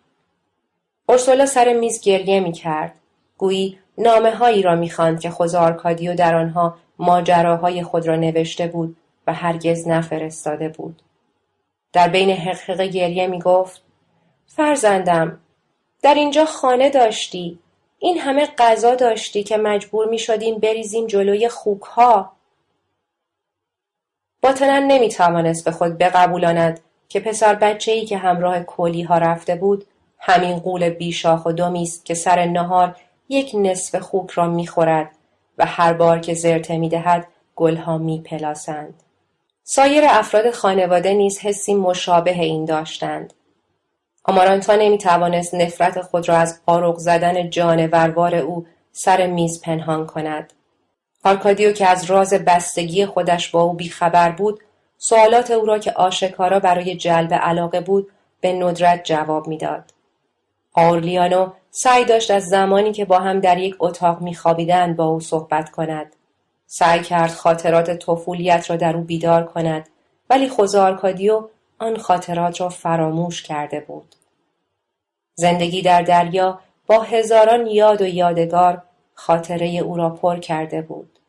A: ارسولا سر میز گریه می‌کرد. گویی هایی را می‌خواند که خوزارکادیو در آنها ماجراهای خود را نوشته بود و هرگز نفرستاده بود. در بین حقحق گریه می‌گفت فرزندم در اینجا خانه داشتی این همه غذا داشتی که مجبور می شدیم بریزیم جلوی خوک ها. باطنا نمی توانست به خود بقبولاند که پسر بچه ای که همراه کولی ها رفته بود همین قول بیشاخ و دمی است که سر نهار یک نصف خوک را می‌خورد و هر بار که زرته می‌دهد گلها میپلاسند. سایر افراد خانواده نیز حسی مشابه این داشتند. آمارانتا نمی‌توانست نفرت خود را از آرق زدن جانوروار او سر میز پنهان کند. آرکادیو که از راز بستگی خودش با او بیخبر بود سوالات او را که آشکارا برای جلب علاقه بود به ندرت جواب می‌داد. آورلیانو سعی داشت از زمانی که با هم در یک اتاق میخوابیدند با او صحبت کند. سعی کرد خاطرات طفولیت را در او بیدار کند ولی خوزارکادیو آن خاطرات را فراموش کرده بود. زندگی در دریا با هزاران یاد و یادگار خاطره او را پر کرده بود.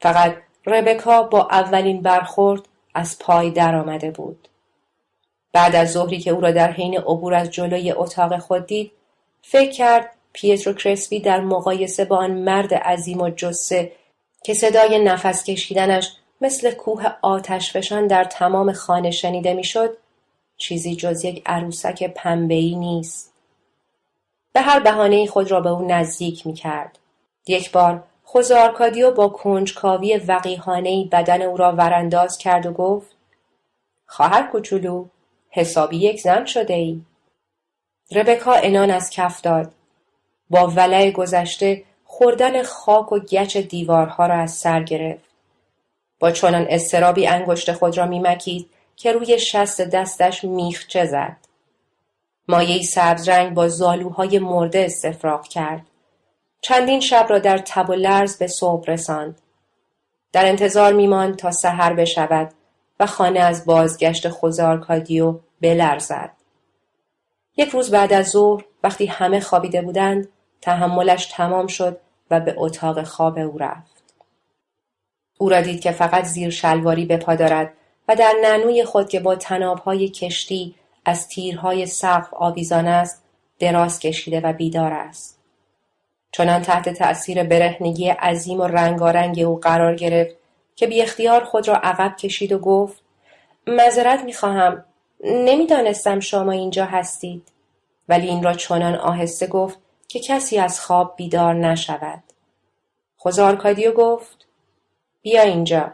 A: فقط ربکا با اولین برخورد از پای درآمده بود. بعد از ظهری که او را در حین عبور از جلوی اتاق خود دید فکر کرد پیترو کرسپی در مقایسه با آن مرد عظیم و جسه که صدای نفس کشیدنش مثل کوه آتشفشان در تمام خانه شنیده می‌شد چیزی جز یک عروسک پنبه‌ای نیست به هر بهانه خود را به او نزدیک می کرد. یک بار خوزارکادیو با کنجکاوی وقیحانهای بدن او را ورانداز کرد و گفت خواهر کوچولو حسابی یک زن شده ای. ربکا انان از کف داد. با ولع گذشته خوردن خاک و گچ دیوارها را از سر گرفت. با چنان استرابی انگشت خود را میمکید که روی شست دستش میخچه زد. مایه سبز رنگ با زالوهای مرده استفراغ کرد. چندین شب را در تب و لرز به صبح رساند. در انتظار میماند تا سحر بشود خانه از بازگشت خوزارکادیو بلرزد. یک روز بعد از ظهر وقتی همه خوابیده بودند تحملش تمام شد و به اتاق خواب او رفت. او را دید که فقط زیر شلواری به پا دارد و در ننوی خود که با تنابهای کشتی از تیرهای سقف آویزان است دراز کشیده و بیدار است. چنان تحت تأثیر برهنگی عظیم و رنگارنگ او قرار گرفت که بی اختیار خود را عقب کشید و گفت معذرت می‌خواهم نمی‌دانستم شما اینجا هستید. ولی این را چنان آهسته گفت که کسی از خواب بیدار نشود. خوزارکادیو گفت بیا اینجا.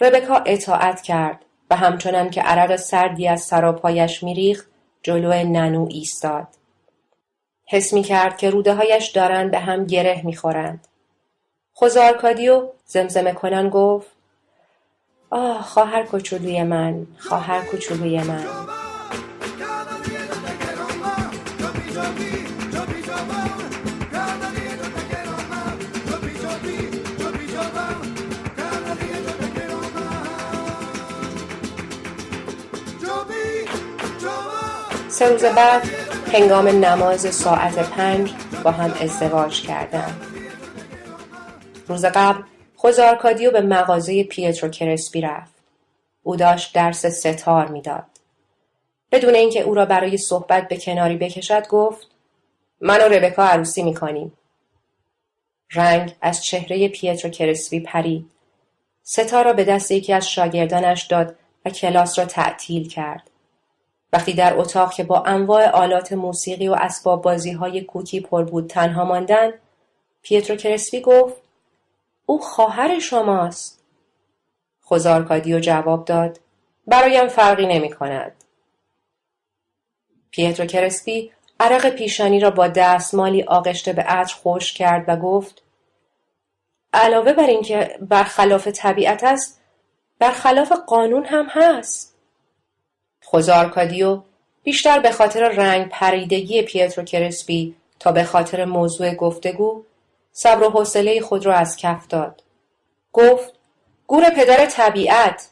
A: ربکا اطاعت کرد و همچنان که عرق سردی از سراپایش میریخت جلو ننو ایستاد. حس می کرد که روده هایش دارند به هم گره می‌خورند. خوزارکادیو زمزمه کنان گفت آه خواهر کوچولوی من خواهر کوچولوی من سه روز بعد هنگام نماز ساعت پنج با هم ازدواج کردند. روز قبل خوزارکادیو به مغازه پیترو کرسپی رفت. او داشت درس ستار می‌داد. بدون اینکه او را برای صحبت به کناری بکشد گفت من و ربکا عروسی می‌کنیم. رنگ از چهره پیترو کرسپی پرید. ستار را به دست یکی از شاگردانش داد و کلاس را تعطیل کرد. وقتی در اتاق که با انواع آلات موسیقی و اسباب بازی های کوکی پر بود تنها ماندن پیترو کرسپی گفت او خواهر شماست خوزارکادیو جواب داد برایم فرقی نمی کند. پیترو کرسپی عرق پیشانی را با دستمالی آغشته به عطر خوش کرد و گفت علاوه بر اینکه برخلاف طبیعت است برخلاف قانون هم هست خوزارکادیو بیشتر به خاطر رنگ پریدگی پیترو کرسپی تا به خاطر موضوع گفتگو صبر و حوصله خود را از کف داد. گفت گور پدر طبیعت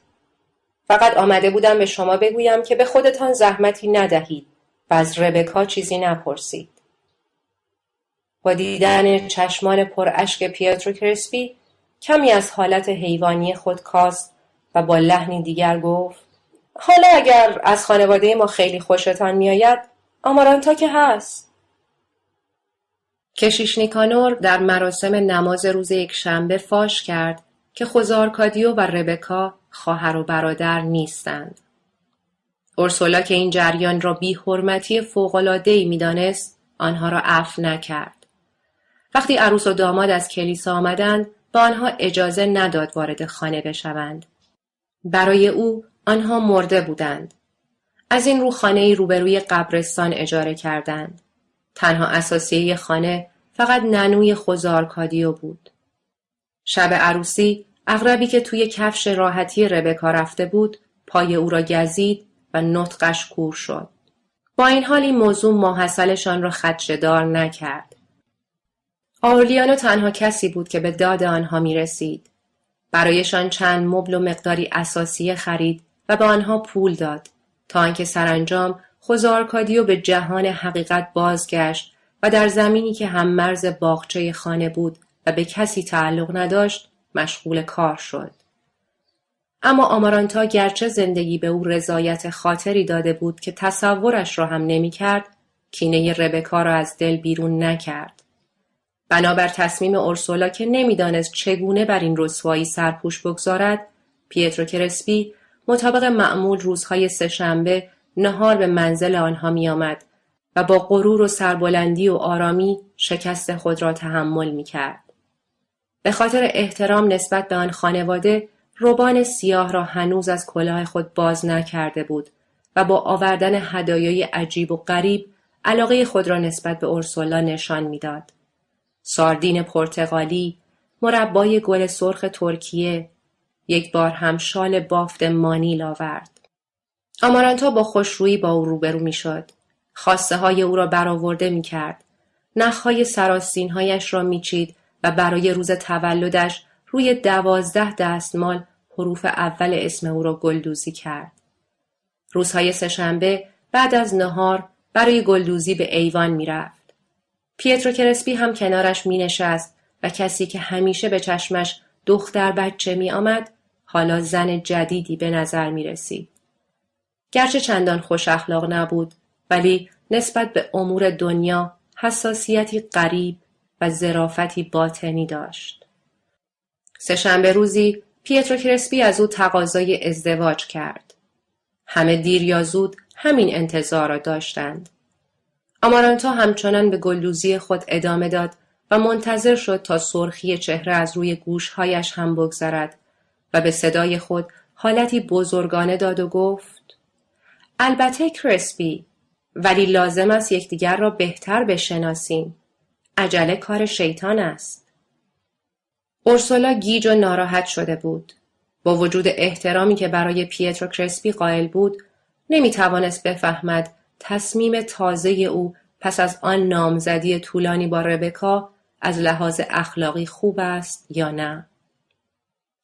A: فقط آمده بودم به شما بگویم که به خودتان زحمتی ندهید و از ربکا چیزی نپرسید. با دیدن چشمان پر اشک پیترو کرسپی کمی از حالت حیوانی خود کاست و با لحنی دیگر گفت حالا اگر از خانواده ما خیلی خوشتان میآید آمارانتا که هست کشیش نیکانور در مراسم نماز روز یکشنبه فاش کرد که خوزارکادیو و ربکا خواهر و برادر نیستند. اورسولا که این جریان را بی حرمتی فوقلادهی می‌دانست آنها را عفو نکرد. وقتی عروس و داماد از کلیسا آمدند به آنها اجازه نداد وارد خانه بشوند. برای او آنها مرده بودند. از این رو خانه روبروی قبرستان اجاره کردند. تنها اساسیه خانه فقط ننوی خوزارکادیو بود. شب عروسی اغربی که توی کفش راحتی ربکا رفته بود پای او را گزید و نطقش کور شد. با این حال این موضوع ماحصلشان را خدشدار نکرد. آورلیانو تنها کسی بود که به داد آنها می رسید. برایشان چند مبل و مقداری اساسیه خرید و به آنها پول داد تا آنکه سرانجام خوزارکادیو به جهان حقیقت بازگشت و در زمینی که هم مرز باغچه خانه بود و به کسی تعلق نداشت مشغول کار شد. اما آمارانتا گرچه زندگی به او رضایت خاطری داده بود که تصورش را هم نمی کرد کینه ربکا را از دل بیرون نکرد. بنابر تصمیم اورسولا که نمی‌دانست چگونه بر این رسوایی سرپوش بگذارد پیترو کرسپی مطابق معمول روزهای سهشنبه نهار به منزل آنها میآمد و با غرور و سربلندی و آرامی شکست خود را تحمل می کرد. به خاطر احترام نسبت به آن خانواده روبان سیاه را هنوز از کلاه خود باز نکرده بود و با آوردن هدایای عجیب و غریب علاقه خود را نسبت به اورسولا نشان می‌داد. ساردین پرتغالی، مربای گل سرخ ترکیه، یک بار هم شال بافت مانیل آورد. آمارانتا با خوشرویی با او روبرو می‌شد. خواسته های او را برآورده می کرد. نخهای سراستینهایش را میچید و برای روز تولدش روی دوازده دستمال حروف اول اسم او را گلدوزی کرد. روزهای سهشنبه بعد از نهار برای گلدوزی به ایوان می‌رفت. پیترو کرسپی هم کنارش می نشست و کسی که همیشه به چشمش دختر بچه می آمد حالا زن جدیدی به نظر می رسید. گرچه چندان خوش اخلاق نبود ولی نسبت به امور دنیا حساسیتی غریب و ظرافتی باطنی داشت. سهشنبه روزی پیترو کرسپی از او تقاضای ازدواج کرد. همه دیر یا زود همین انتظار را داشتند. آمارانتا همچنان به گلدوزی خود ادامه داد و منتظر شد تا سرخی چهره از روی گوشهایش هم بگذرد و به صدای خود حالتی بزرگانه داد و گفت البته کرسپی ولی لازم است یکدیگر را بهتر بشناسیم. عجله کار شیطان است. اورسولا گیج و ناراحت شده بود. با وجود احترامی که برای پیترو کرسپی قائل بود نمی توانست بفهمد تصمیم تازه او پس از آن نامزدی طولانی با ربکا از لحاظ اخلاقی خوب است یا نه.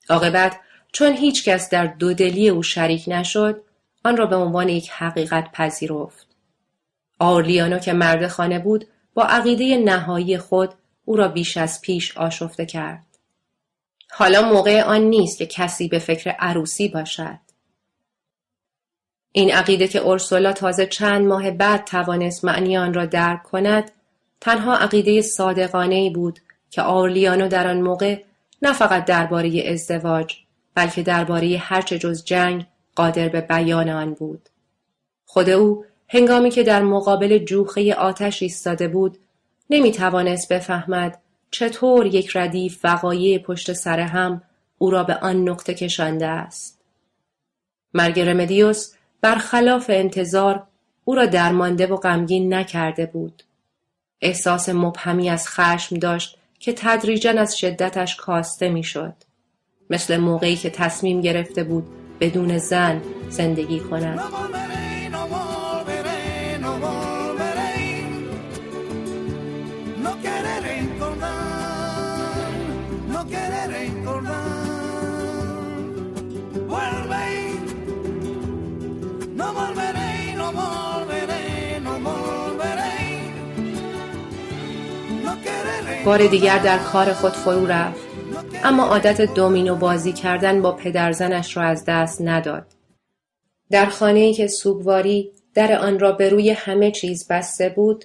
A: عاقبت چون هیچ کس در دودلی او شریک نشد آن را به عنوان یک حقیقت پذیرفت. آرلیانو که مرد خانه بود با عقیده نهایی خود او را بیش از پیش آشفته کرد. حالا موقع آن نیست که کسی به فکر عروسی باشد. این عقیده که اورسولا تازه چند ماه بعد توانست معنی آن را درک کند تنها عقیده صادقانه ای بود که آرلیانو در آن موقع نه فقط درباره ازدواج بلکه درباره هرچه جز جنگ قادر به بیان آن بود. خود او هنگامی که در مقابل جوخه آتش ایستاده بود نمی توانست بفهمد چطور یک ردیف وقایع پشت سر هم او را به آن نقطه کشانده است. مرگ رمدیوس برخلاف انتظار او را درمانده و غمگین نکرده بود. احساس مبهمی از خشم داشت که تدریجا از شدتش کاسته می‌شد. مثل موقعی که تصمیم گرفته بود بدون زن زندگی کند. بار دیگر در کار خود فرو رفت اما عادت دومینو بازی کردن با پدرزنش را از دست نداد. در خانه ای که سوگواری در آن را به روی همه چیز بسته بود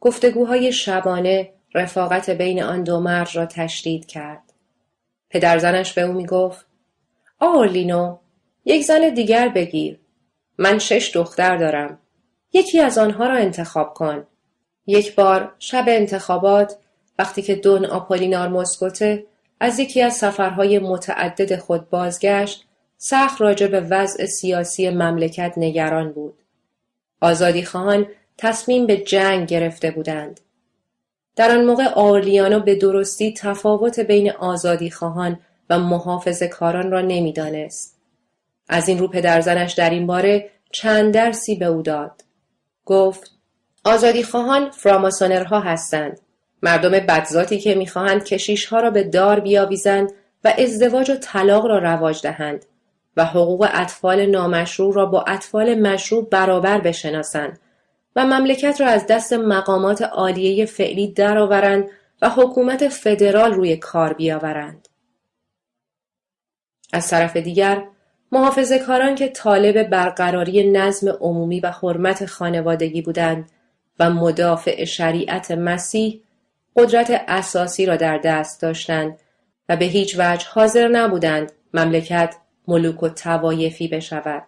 A: گفتگوهای شبانه رفاقت بین آن دو مرد را تشدید کرد. پدرزنش به او می گفت آرلینو یک زن دیگر بگیر. من شش دختر دارم. یکی از آنها را انتخاب کن. یک بار شب انتخابات وقتی که دون آپولینار مسکوته از یکی از سفرهای متعدد خود بازگشت سخت راجع به وضع سیاسی مملکت نگران بود. آزادی خواهان تصمیم به جنگ گرفته بودند. در آن موقع آرلیانو به درستی تفاوت بین آزادی خواهان و محافظ کاران را نمی‌دانست. از این رو پدرزنش در این باره چند درسی به او داد. گفت آزادی خواهان فراماسونرها هستند مردم بدذاتی که می‌خواهند کشیشها را به دار بیاویزند و ازدواج و طلاق را رواج دهند و حقوق اطفال نامشروع را با اطفال مشروع برابر بشناسند و مملکت را از دست مقامات عالیه فعلی درآورند و حکومت فدرال روی کار بیاورند. از طرف دیگر محافظه کاران که طالب برقراری نظم عمومی و حرمت خانوادگی بودند و مدافع شریعت مسیح قدرت اساسی را در دست داشتند و به هیچ وجه حاضر نبودند مملکت ملوک و توایفی بشود.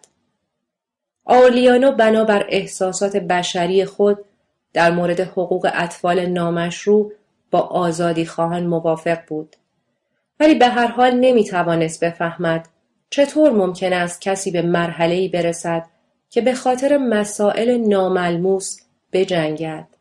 A: آرلیانو بنابر احساسات بشری خود در مورد حقوق اطفال نامشروع با آزادی خواهان موافق بود. ولی به هر حال نمی توانست بفهمد چطور ممکن است کسی به مرحله‌ای برسد که به خاطر مسائل ناملموس بجنگد.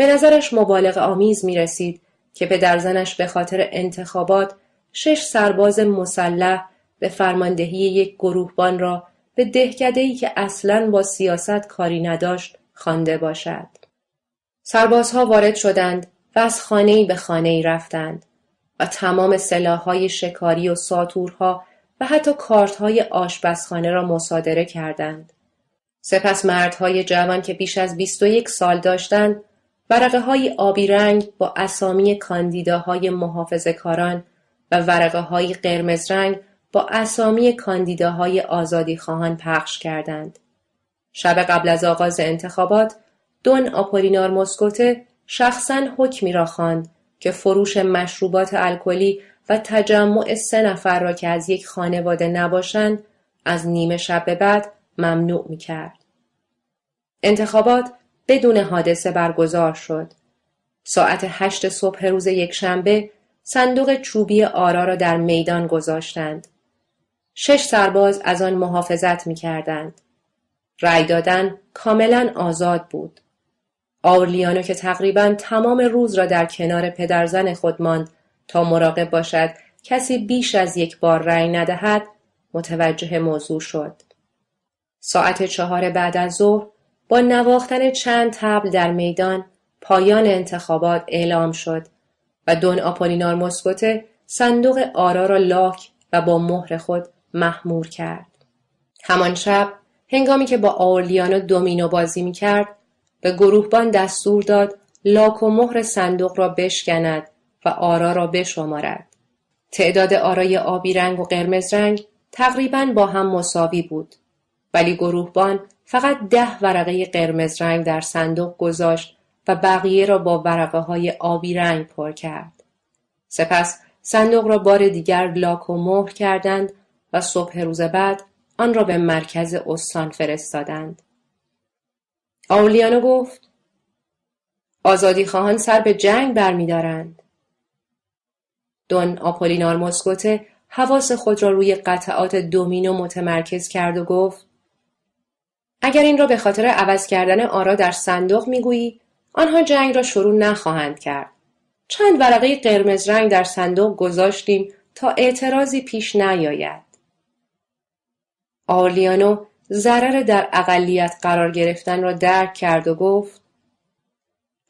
A: به نظرش مبالغ آمیز می رسید که پدرزنش به خاطر انتخابات شش سرباز مسلح به فرماندهی یک گروهبان را به دهکدهی که اصلا با سیاست کاری نداشت خوانده باشد. سربازها وارد شدند و از خانه‌ای به خانه‌ای رفتند و تمام سلاحهای شکاری و ساتورها و حتی کارتهای آشپزخانه را مصادره کردند. سپس مردهای جوان که بیش از 21 سال داشتند های آبی رنگ با اسامی کاندیداهای محافظه کاران و های قرمز رنگ با اسامی کاندیداهای آزادی خواهان پخش کردند. شب قبل از آغاز انتخابات دون آپولینار مسکوته شخصا حکمی را خواند که فروش مشروبات الکلی و تجمع سه نفر را که از یک خانواده نباشند از نیمه شب به بعد ممنوع می کرد. انتخابات بدون حادثه برگزار شد. ساعت هشت صبح روز یکشنبه صندوق چوبی آرا را در میدان گذاشتند. شش سرباز از آن محافظت می کردند. رأی دادن کاملا آزاد بود. آورلیانو که تقریبا تمام روز را در کنار پدرزن خود ماند تا مراقب باشد کسی بیش از یک بار رأی ندهد متوجه موضوع شد. ساعت چهار بعد از ظهر با نواختن چند تبل در میدان پایان انتخابات اعلام شد و دون آپولینار مسکوته صندوق آرا را لاک و با مهر خود محمور کرد. همان شب هنگامی که با آورلیانو دومینو بازی می کرد به گروهبان دستور داد لاک و مهر صندوق را بشکند و آرا را بشمارد. تعداد آرای آبی رنگ و قرمز رنگ تقریبا با هم مساوی بود ولی گروهبان فقط ده ورقه قرمز رنگ در صندوق گذاشت و بقیه را با ورقه های آبی رنگ پر کرد. سپس صندوق را بار دیگر لاک و مهر کردند و صبح روز بعد آن را به مرکز استان فرستادند. آولیانو گفت آزادی خواهان سر به جنگ برمیدارند. دون آپولینار مسکوته حواس خود را روی قطعات دومینو متمرکز کرد و گفت اگر این را به خاطر عوض کردن آرا در صندوق می‌گویی آنها جنگ را شروع نخواهند کرد. چند ورقه قرمز رنگ در صندوق گذاشتیم تا اعتراضی پیش نیاید. آرلیانو ضرر در اقلیت قرار گرفتن را درک کرد و گفت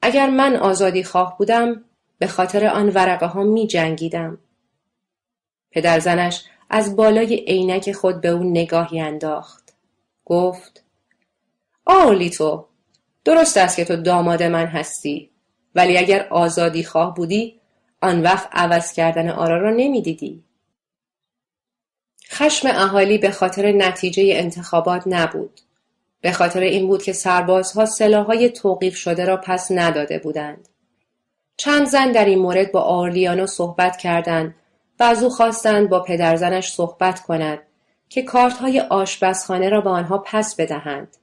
A: اگر من آزادی خواه بودم به خاطر آن ورقه ها می جنگیدم. پدرزنش از بالای عینک خود به او نگاهی انداخت. گفت آرلیتو درست است که تو داماد من هستی ولی اگر آزادی خواه بودی آن وقت عوض کردن آرا را نمی‌دیدی. خشم اهالی به خاطر نتیجه انتخابات نبود. به خاطر این بود که سربازها سلاحهای توقیف شده را پس نداده بودند. چند زن در این مورد با آرلیانو صحبت کردند و از او خواستند با پدرزنش صحبت کند که کارتهای آشپزخانه را به آنها پس بدهند.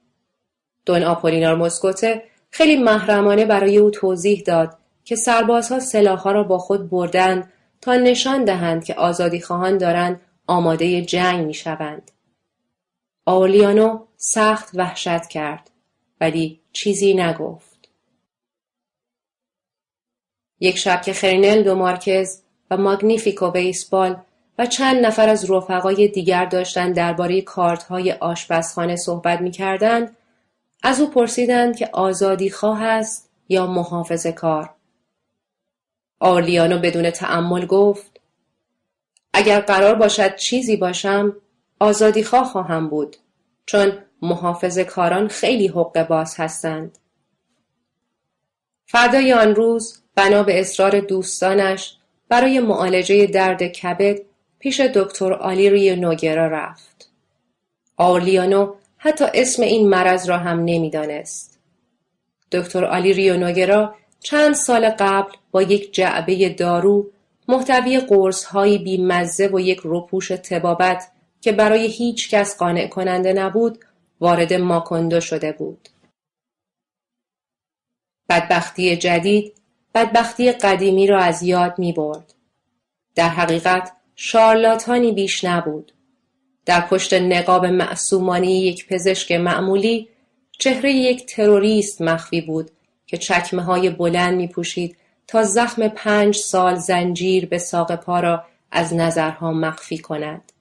A: دون آپولینار مسکوته خیلی محرمانه برای او توضیح داد که سربازها سلاحها را با خود بردند تا نشان دهند که آزادی خواهان دارند آماده جنگ می شوند. آولیانو سخت وحشت کرد ولی چیزی نگفت. یک شب که خرینل دو مارکز و ماگنیفیکو بیسبال و چند نفر از رفقای دیگر داشتند درباره کارت های آشپزخانه صحبت می کردند از او پرسیدند که آزادی خواه است یا محافظ کار. آرلیانو بدون تعمل گفت اگر قرار باشد چیزی باشم آزادی خواه خواهم بود چون محافظ کاران خیلی حق باز هستند. فردای آن روز بنا به اصرار دوستانش برای معالجه درد کبد پیش دکتر آلیری نوگرا رفت. آرلیانو حتی اسم این مرض را هم نمی‌دانست. دکتر آلی ریونوگرا چند سال قبل با یک جعبه دارو محتوی قرص هایی بی مزه و یک روپوش تبابت که برای هیچ کس قانع کننده نبود وارد ماکندو شده بود. بدبختی جدید بدبختی قدیمی را از یاد می برد. در حقیقت شارلاتانی بیش نبود. در پشت نقاب معصومانی یک پزشک معمولی چهره یک تروریست مخفی بود که چکمه های بلند می پوشید تا زخم پنج سال زنجیر به ساق پا را از نظرها مخفی کند.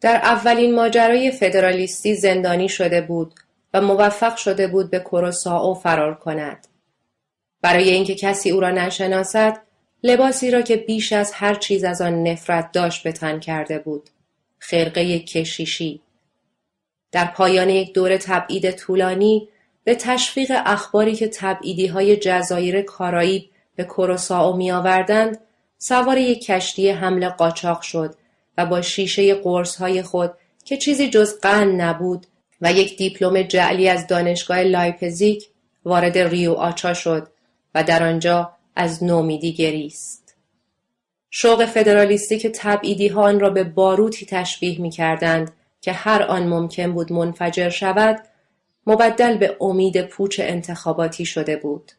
A: در اولین ماجرای فدرالیستی زندانی شده بود و موفق شده بود به کروساو فرار کند. برای اینکه کسی او را نشناسد، لباسی را که بیش از هر چیز از آن نفرت داشت به تن کرده بود. خرقه کشیشی در پایان یک دور تبعید طولانی به تشویق اخباری که تبعیدی های جزایر کارائیب به کروسائو می آوردند سوار یک کشتی حمل قاچاق شد و با شیشه قرص های خود که چیزی جز قند نبود و یک دیپلم جعلی از دانشگاه لایپزیک وارد ریو آچا شد و در آنجا از نومیدی گریست. شوق فدرالیستی که تبعیدی ها آن را به باروتی تشبیه می کردند که هر آن ممکن بود منفجر شود مبدل به امید پوچ انتخاباتی شده بود.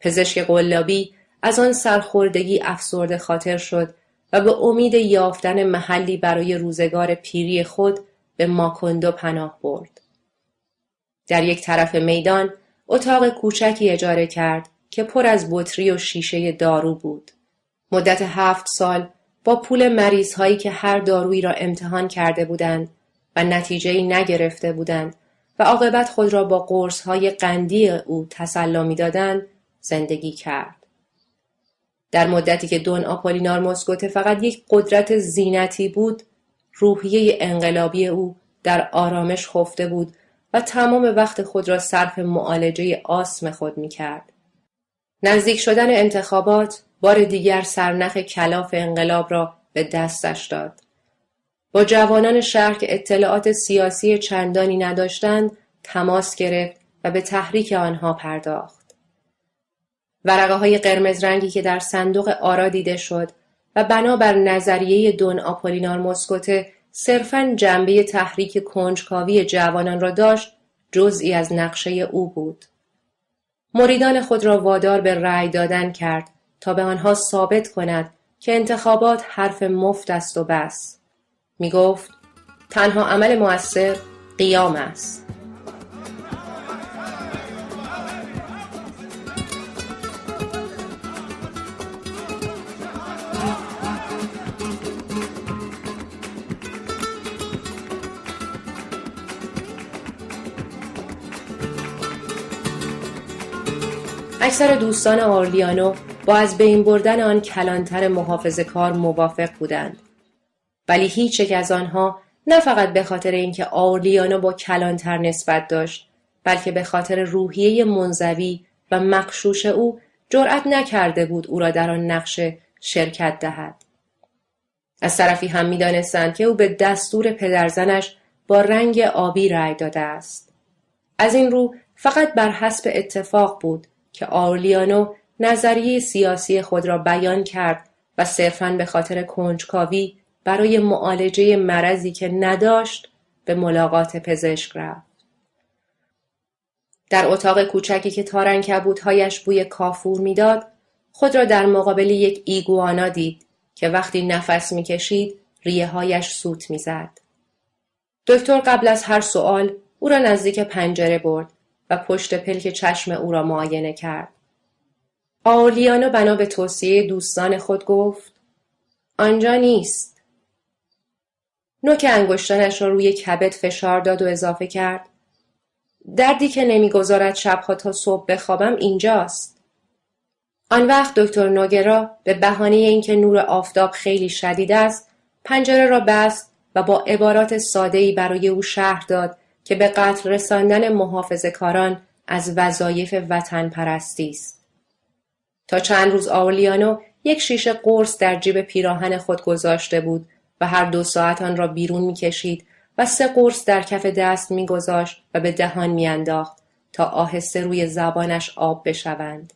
A: پزشک قلابی از آن سرخوردگی افسرده خاطر شد و به امید یافتن محلی برای روزگار پیری خود به ماکندو پناه برد. در یک طرف میدان اتاق کوچکی اجاره کرد که پر از بطری و شیشه دارو بود. مدت هفت سال با پول مریض هایی که هر دارویی را امتحان کرده بودند و نتیجه نگرفته بودند و عاقبت خود را با قرص های قندی او تسلا می‌دادند زندگی کرد. در مدتی که دون آپولینار مسکوته فقط یک قدرت زینتی بود روحیه انقلابی او در آرامش خفته بود و تمام وقت خود را صرف معالجه آسم خود می کرد. نزدیک شدن انتخابات بار دیگر سرنخ کلاف انقلاب را به دستش داد. با جوانان شهر که اطلاعات سیاسی چندانی نداشتند تماس گرفت و به تحریک آنها پرداخت. ورقه های قرمز رنگی که در صندوق آرا دیده شد و بنابر نظریه دون آپولینار مسکوته صرفا جنبه تحریک کنجکاوی جوانان را داشت جزئی از نقشه او بود. مریدان خود را وادار به رأی دادن کرد تا به آنها ثابت کند که انتخابات حرف مفت است و بس. می گفت تنها عمل موثر قیام است. اکثر دوستان آرلیانو از بین بردن آن کلانتر محافظ کار موافق بودند. ولی هیچ یک از آنها نه فقط به خاطر اینکه آرلیانو با کلانتر نسبت داشت بلکه به خاطر روحیه منزوی و مقشوش او جرأت نکرده بود او را در آن نقشه شرکت دهد. از طرفی هم می‌دانستند که او به دستور پدرزنش با رنگ آبی رأی داده است. از این رو فقط بر حسب اتفاق بود که آرلیانو نظریه سیاسی خود را بیان کرد و صرفاً به خاطر کنجکاوی برای معالجه مرضی که نداشت به ملاقات پزشک رفت. در اتاق کوچکی که تارن کبودهایش بوی کافور می‌داد خود را در مقابل یک ایگوانا دید که وقتی نفس می‌کشید ریه هایش سوت می‌زد. دکتر قبل از هر سوال او را نزدیک پنجره برد و پشت پلک چشم او را معاینه کرد. آرلیانو بنا به توصیه دوستان خود گفت آنجا نیست. نوک انگشتانش را روی کبد فشار داد و اضافه کرد. دردی که نمی‌گذارد شبها تا صبح بخوابم اینجاست. آن وقت دکتر نوگرا به بهانه اینکه نور آفتاب خیلی شدید است پنجره را بست و با عبارات ساده‌ای برای او شهر داد که به قتل رساندن محافظ کاران از وظایف وطن پرستی است. تا چند روز آولیانو یک شیشه قرص در جیب پیراهن خود گذاشته بود و هر دو ساعت آن را بیرون می‌کشید و سه قرص در کف دست میگذاشت و به دهان میانداخت تا آهسته روی زبانش آب بشوند.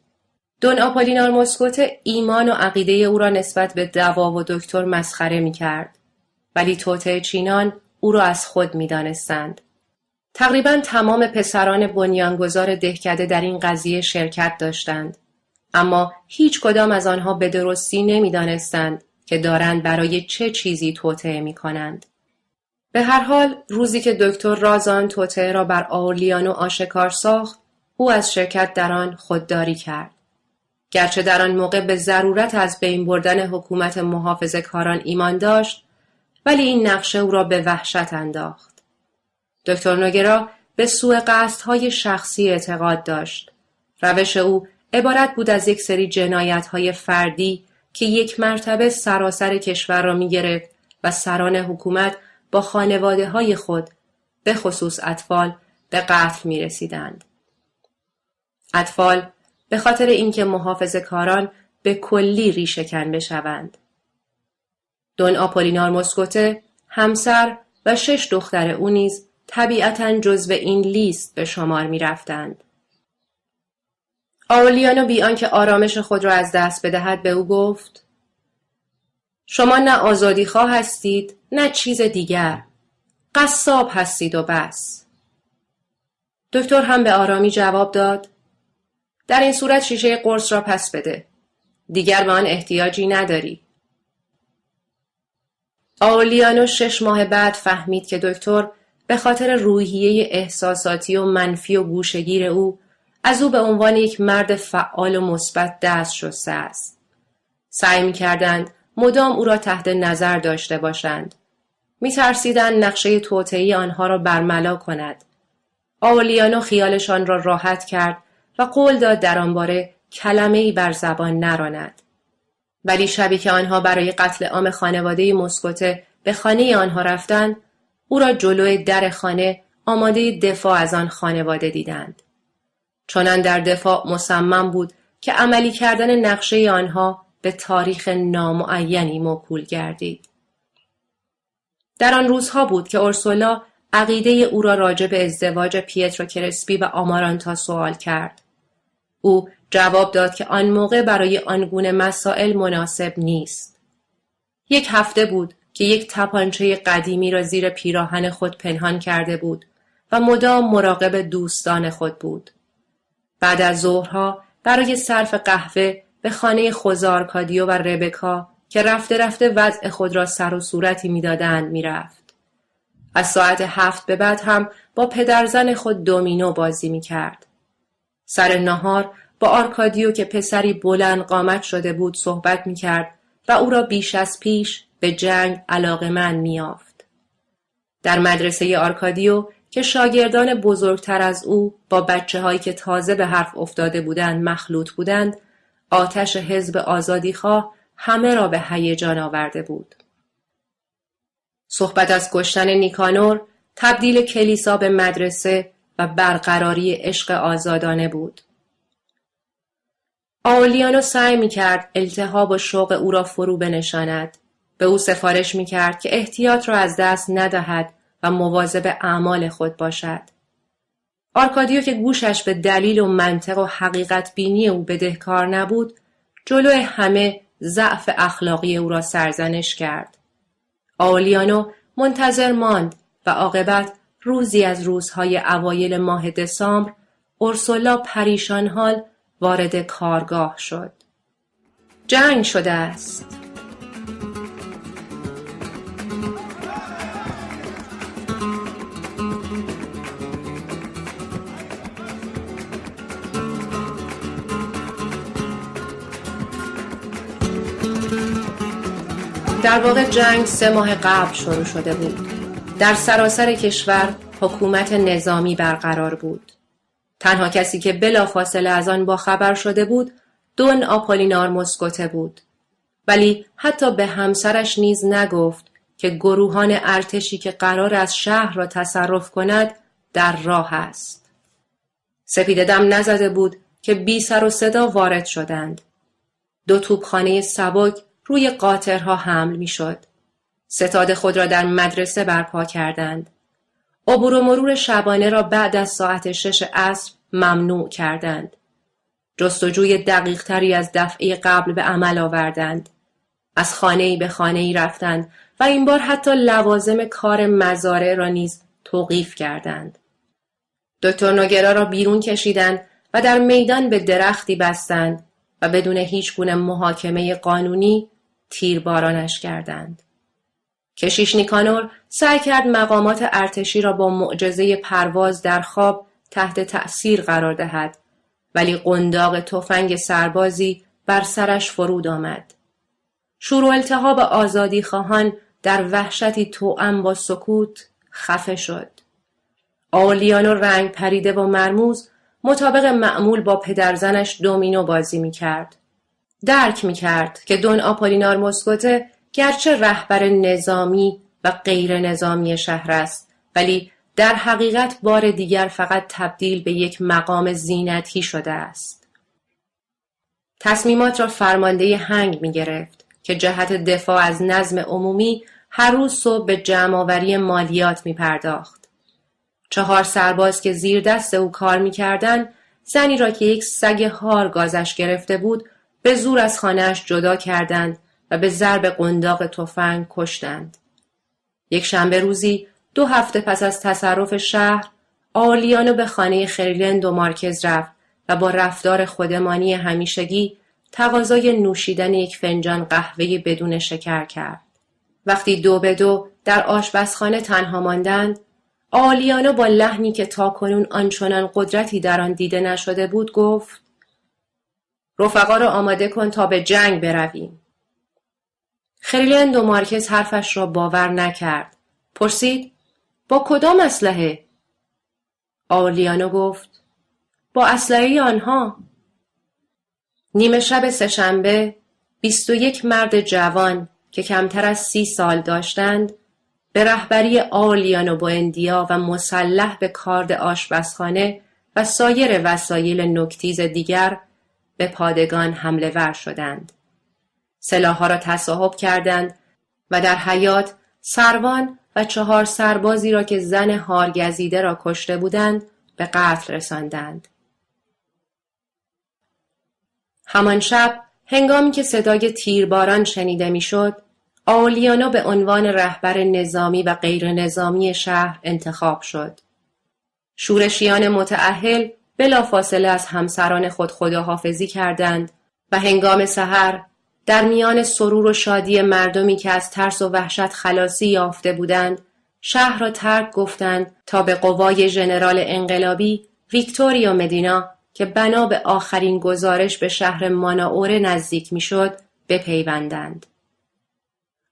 A: دون آپولینار مسکوت ایمان و عقیده او را نسبت به دوا و دکتر مسخره می کرد. ولی توته چینان او را از خود می دانستند. تقریبا تمام پسران بنیانگذار دهکده در این قضیه شرکت داشتند. اما هیچ کدام از آنها به درستی نمی‌دانستند که دارند برای چه چیزی توطعه می کنند. به هر حال روزی که دکتر رازان توطعه را بر آورلیانو آشکار ساخت او از شرکت در آن خودداری کرد. گرچه در آن موقع به ضرورت از بین بردن حکومت محافظ کاران ایمان داشت ولی این نقشه او را به وحشت انداخت. دکتر نوگرا به سوء های شخصی اعتقاد داشت. روش او عبارت بود از یک سری جنایت های فردی که یک مرتبه سراسر کشور را می گرفت و سران حکومت با خانواده های خود به خصوص اطفال به قتل می رسیدند. اطفال به خاطر اینکه محافظ کاران به کلی ریشهکن بشوند. دون آپولینار مسکوته همسر و شش دختر او نیز طبیعتا جزو این لیست به شمار می رفتند. آولیانو بی آنکه آرامش خود را از دست بدهد به او گفت شما نه آزادی خواه هستید نه چیز دیگر. قصاب هستید و بس. دکتر هم به آرامی جواب داد در این صورت شیشه قرص را پس بده. دیگر به آن احتیاجی نداری. آولیانو شش ماه بعد فهمید که دکتر به خاطر روحیه احساساتی و منفی و گوشگیر او از او به عنوان یک مرد فعال و مثبت دست شسته است. سعی می کردند مدام او را تحت نظر داشته باشند. می ترسیدن نقشه توطعی آنها را برملا کند. آولیانو خیالشان را راحت کرد و قول داد در آن باره کلمه ای بر زبان نراند. ولی شبی که آنها برای قتل عام خانواده مسکوته به خانه آنها رفتند او را جلوی در خانه آماده دفاع از آن خانواده دیدند. چنان در دفاع مصمم بود که عملی کردن نقشه آنها به تاریخ نامعینی موکول گردید. در آن روزها بود که اورسولا عقیده او را راجع به ازدواج پیترو کرسپی و آمارانتا سوال کرد. او جواب داد که آن موقع برای آنگونه مسائل مناسب نیست. یک هفته بود که یک تپانچه قدیمی را زیر پیراهن خود پنهان کرده بود و مدام مراقب دوستان خود بود. بعد از ظهرها برای صرف قهوه به خانه خوزارکادیو و ربکا که رفته رفته وضع خود را سر و صورتی می‌دادند می‌رفت. از ساعت هفت به بعد هم با پدرزن خود دومینو بازی می کرد. سر نهار با آرکادیو که پسری بلند قامت شده بود صحبت می کرد و او را بیش از پیش به جنگ علاقه مند می‌یافت. در مدرسه آرکادیو که شاگردان بزرگتر از او با بچه هایی که تازه به حرف افتاده بودند مخلوط بودند آتش حزب آزادیخواه همه را به هیجان آورده بود. صحبت از کشتن نیکانور تبدیل کلیسا به مدرسه و برقراری عشق آزادانه بود. آولیانو سعی می کرد التهاب و شوق او را فرو بنشاند. به او سفارش می کرد که احتیاط را از دست ندهد و مواظب اعمال خود باشد. آرکادیو که گوشش به دلیل و منطق و حقیقت بینی او بدهکار نبود، جلو همه ضعف اخلاقی او را سرزنش کرد. آولیانو منتظر ماند و عاقبت روزی از روزهای اوایل ماه دسامبر اورسولا پریشان حال وارد کارگاه شد. جنگ شده است. در واقع جنگ سه ماه قبل شروع شده بود. در سراسر کشور حکومت نظامی برقرار بود. تنها کسی که بلافاصله از آن با خبر شده بود دون آپولینار مسکوته بود. ولی حتی به همسرش نیز نگفت که گروهان ارتشی که قرار از شهر را تصرف کند در راه است. سپید دم نزده بود که بی سر و صدا وارد شدند. دو توپخانه سبک روی قاطرها حمل می‌شد. ستاد خود را در مدرسه برپا کردند. عبور و مرور شبانه را بعد از ساعت شش عصر ممنوع کردند. جستجوی دقیق تری از دفعه قبل به عمل آوردند. از خانه به خانه رفتند و این بار حتی لوازم کار مزارع را نیز توقیف کردند. دکتر نوگرا را بیرون کشیدند و در میدان به درختی بستند و بدون هیچ گونه محاکمه قانونی تیربارانش کردند. کشیش نیکانور سعی کرد مقامات ارتشی را با معجزه پرواز در خواب تحت تأثیر قرار دهد ولی قنداق تفنگ سربازی بر سرش فرود آمد. شور التهاب آزادی خواهان در وحشتی توأم با سکوت خفه شد. آولیانو رنگ پریده و مرموز مطابق معمول با پدرزنش دومینو بازی می کرد. درک می کرد که دون آپولینار مسکوته گرچه رهبر نظامی و غیر نظامی شهر است ولی در حقیقت بار دیگر فقط تبدیل به یک مقام زینتی شده است. تصمیمات را فرمانده هنگ می گرفت که جهت دفاع از نظم عمومی هر روز صبح به جمعآوری مالیات می پرداخت. چهار سرباز که زیر دست او کار می‌کردند زنی را که یک سگ هار گازش گرفته بود به زور از خانهاش جدا کردند و به ضرب قنداق تفنگ کشتند. یک شنبه روزی دو هفته پس از تصرف شهر آلیانو به خانه خریلند و مارکز رفت و با رفتار خودمانی همیشگی تقاضای نوشیدن یک فنجان قهوه بدون شکر کرد. وقتی دو به دو در آشپزخانه تنها ماندند آلیانو با لحنی که تاکنون آنچنان قدرتی در آن دیده نشده بود گفت رفقا را آماده کن تا به جنگ برویم. خریلند و مارکز حرفش را باور نکرد. پرسید با کدام اسلحه؟ آلیانو گفت با اسلحه آنها. نیمه شب سهشنبه بیست و یک مرد جوان که کمتر از سی سال داشتند به رهبری آلیان و اندیا و مسلح به کارد آشپزخانه و سایر وسایل نکتیز دیگر به پادگان حمله ور شدند. سلاحها را تصاحب کردند و در حیات سروان و چهار سربازی را که زن هارگزیده را کشته بودند به قتل رساندند. همان شب هنگامی که صدای تیرباران شنیده می‌شد آلیانو به عنوان رهبر نظامی و غیر نظامی شهر انتخاب شد. شورشیان متعهل بلافاصله از همسران خود خداحافظی کردند و هنگام سحر در میان سرور و شادی مردمی که از ترس و وحشت خلاصی یافته بودند شهر را ترک گفتند تا به قوای ژنرال انقلابی ویکتوریا مدینا که بنا به آخرین گزارش به شهر ماناوره نزدیک می‌شد بپیوندند.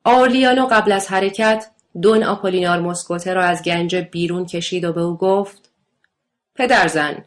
A: آرلیانو قبل از حرکت دون آپولینار مسکوته را از گنج بیرون کشید و به او گفت پدرزن